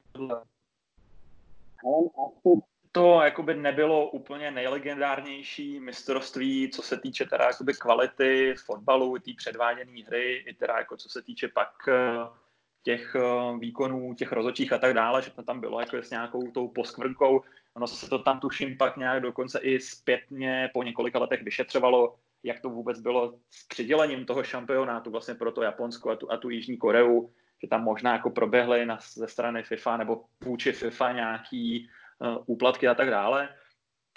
To jakoby nebylo úplně nejlegendárnější mistrovství, co se týče teda jakoby kvality fotbalu, té předváděné hry, i teda jako co se týče pak uh, těch uh, výkonů, těch rozočích a tak dále, že to tam bylo jako s nějakou tou poskvrnkou. Ono se to tam tuším pak nějak dokonce i zpětně po několika letech vyšetřovalo, jak to vůbec bylo s přidělením toho šampionátu vlastně pro to Japonsko a tu, a tu Jižní Koreu, že tam možná jako proběhly na, ze strany FIFA nebo vůči FIFA nějaký úplatky a tak dále.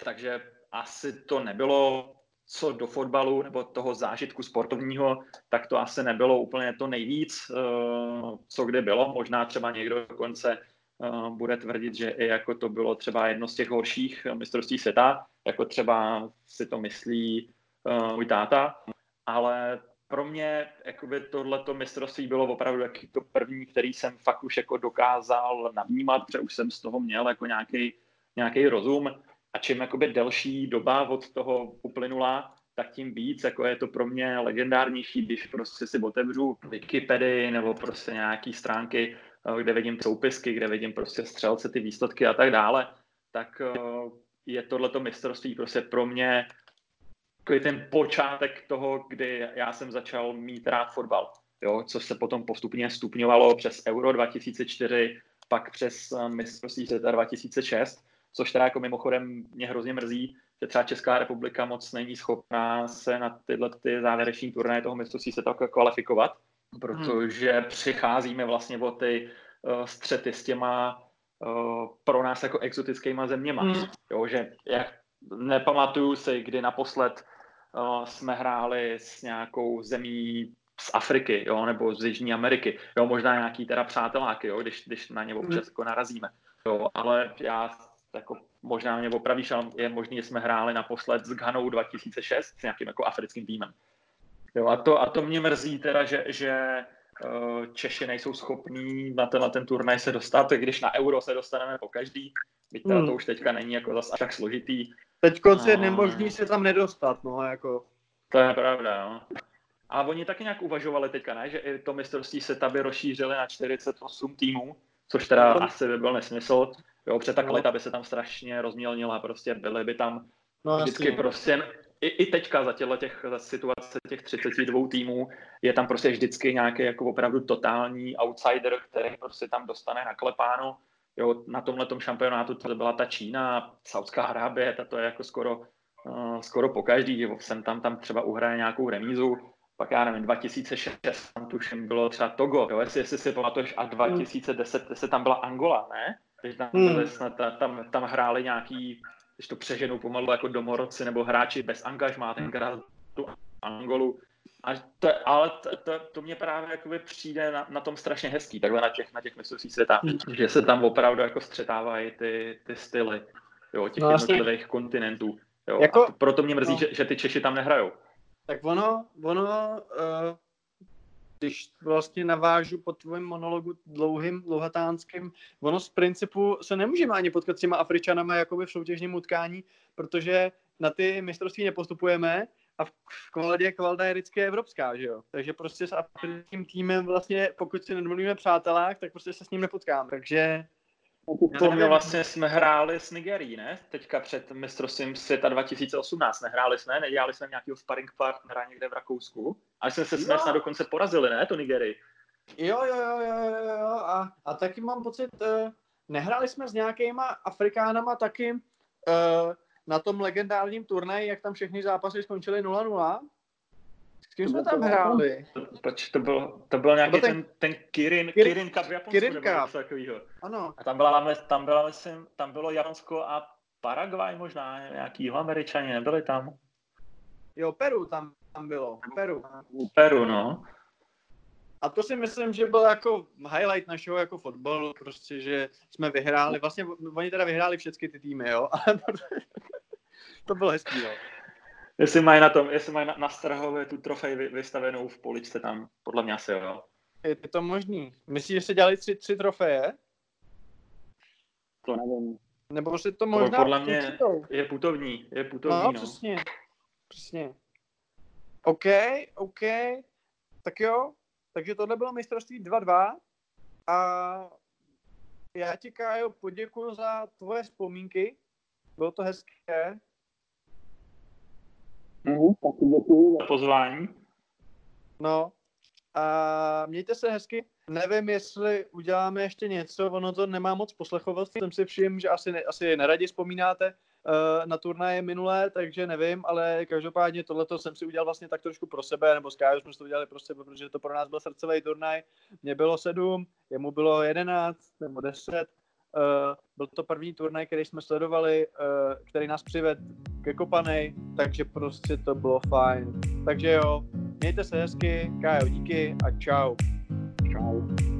Takže asi to nebylo co do fotbalu nebo toho zážitku sportovního, tak to asi nebylo úplně to nejvíc, uh, co kdy bylo. Možná třeba někdo dokonce uh, bude tvrdit, že i jako to bylo třeba jedno z těch horších mistrovství světa, jako třeba si to myslí můj táta, ale pro mě jakoby tohleto mistrovství bylo opravdu jaký to první, který jsem fakt už jako dokázal navnímat, protože už jsem z toho měl jako nějaký nějaký rozum. A čím jakoby delší doba od toho uplynula, tak tím víc, jako je to pro mě legendárnější, když prostě si otevřu Wikipedii nebo prostě nějaký stránky, eh, kde vidím soupisky, kde vidím prostě střelce, ty výsledky a tak dále, tak eh, je tohleto mistrovství prostě pro mě takový ten počátek toho, kdy já jsem začal mít rád fotbal. Jo, co se potom postupně stupňovalo přes Euro 2004, pak přes eh, mistrovství světa 2006, což teda jako mimochodem mě hrozně mrzí, že třeba Česká republika moc není schopná se na tyhle ty závěreční turnaje toho mistrovství se tak kvalifikovat, protože hmm. přicházíme vlastně o ty uh, střety s těma uh, pro nás jako exotickýma zeměma. Hmm. Jo, že jak nepamatuju si, kdy naposled uh, jsme hráli s nějakou zemí z Afriky, jo, nebo z Jižní Ameriky, jo, možná nějaký teda přáteláky, jo, když, když na ně občas hmm. jako narazíme, jo, ale já jako možná mě opravíš, ale je možný, že jsme hráli naposled s Ghanou 2006 s nějakým jako africkým týmem. Jo, a, to, a to mě mrzí teda, že, že uh, Češi nejsou schopní na ten, na ten turnaj se dostat, když na euro se dostaneme po každý, byť teda hmm. to už teďka není jako zase tak složitý. Teď je nemožný se tam nedostat, no jako. To je pravda, no. A oni taky nějak uvažovali teďka, ne? že i to mistrovství se by rozšířili na 48 týmů, což teda no. asi by byl nesmysl. Jo, protože ta kvalita by se tam strašně rozmělnila, prostě byly by tam no, vždycky jasný. prostě, i, i teďka za těchto těch za situace těch 32 týmů je tam prostě vždycky nějaký jako opravdu totální outsider, který prostě tam dostane naklepáno. Jo, na tomhle šampionátu to byla ta Čína, Saudská Arábie, ta to je jako skoro, uh, skoro po každý, jsem tam, tam třeba uhraje nějakou remízu, pak já nevím, 2006 tam tuším bylo třeba Togo, jo, jestli, jestli si pamatuješ, a 2010 se tam byla Angola, ne? Teď tam, hmm. snad, tam, tam hráli nějaký, když to přeženou pomalu jako domorodci nebo hráči bez angažmá, tenkrát tu Angolu. A to, ale to, to, to mě právě jakoby přijde na, na tom strašně hezký, takhle na těch, na těch mistrovství světa, hmm. že se tam opravdu jako střetávají ty, ty styly jo, těch no, jednotlivých kontinentů. Jo. Jako, a proto mě mrzí, no. že, že ty Češi tam nehrajou. Tak ono, ono uh, když vlastně navážu po tvém monologu dlouhým, dlouhatánským, ono z principu se nemůžeme ani potkat s těma Afričanama jakoby v soutěžním utkání, protože na ty mistrovství nepostupujeme a v kvalitě kvalita je vždycky evropská, že jo. Takže prostě s africkým týmem vlastně, pokud si nedomluvíme přátelák, tak prostě se s ním nepotkáme. Takže to my vlastně jsme hráli s Nigerií, ne? Teďka před mistrovstvím světa 2018 nehráli jsme, nedělali jsme nějakého sparring partnera někde v Rakousku, ale jsme se jsme snad dokonce porazili, ne, to Nigerii. Jo, jo, jo, jo, jo, jo. A, a taky mám pocit, uh, nehráli jsme s nějakýma Afrikánama taky uh, na tom legendárním turnaji, jak tam všechny zápasy skončily 0-0? S kým jsme tam hráli? Proč to bylo, to byl nějaký to byl ten, ten, ten Kirin, Kirin, Kirin Cup v Japonsku, Kirin Cup. takovýho. Ano. A tam, byla, tam, byla, myslím, tam bylo Japonsko a Paraguay možná, nějaký američani, nebyli tam? Jo, Peru tam, tam bylo. Peru. Peru, no. A to si myslím, že byl jako highlight našeho jako fotbalu, prostě, že jsme vyhráli, vlastně oni teda vyhráli všechny ty týmy, jo, to bylo hezký, jo. Jestli mají na tom, jestli mají na, na Strahově tu trofej vy, vystavenou v poličce tam, podle mě asi jo. Je to možný. Myslíš, že se dělali tři, tři trofeje? To nevím. Nebo si to možná... Podle mě určitou. je putovní, je putovní, no. no. přesně, přesně. OK, OK, tak jo, takže tohle bylo mistrovství 2-2 a já ti, Kájo, poděkuji za tvoje vzpomínky. Bylo to hezké. Mm, taky děkuji za pozvání. No, a mějte se hezky. Nevím, jestli uděláme ještě něco, ono to nemá moc poslechovat. Jsem si všiml, že asi, ne, asi neradi vzpomínáte uh, na turnaje minulé, takže nevím, ale každopádně tohleto jsem si udělal vlastně tak trošku pro sebe, nebo s Kájou jsme to udělali pro sebe, protože to pro nás byl srdcový turnaj. Mně bylo sedm, jemu bylo jedenáct nebo deset. Uh, byl to první turnaj, který jsme sledovali, uh, který nás přived ke Kopanej, takže prostě to bylo fajn. Takže jo, mějte se hezky, Kájo, díky a čau. Ciao.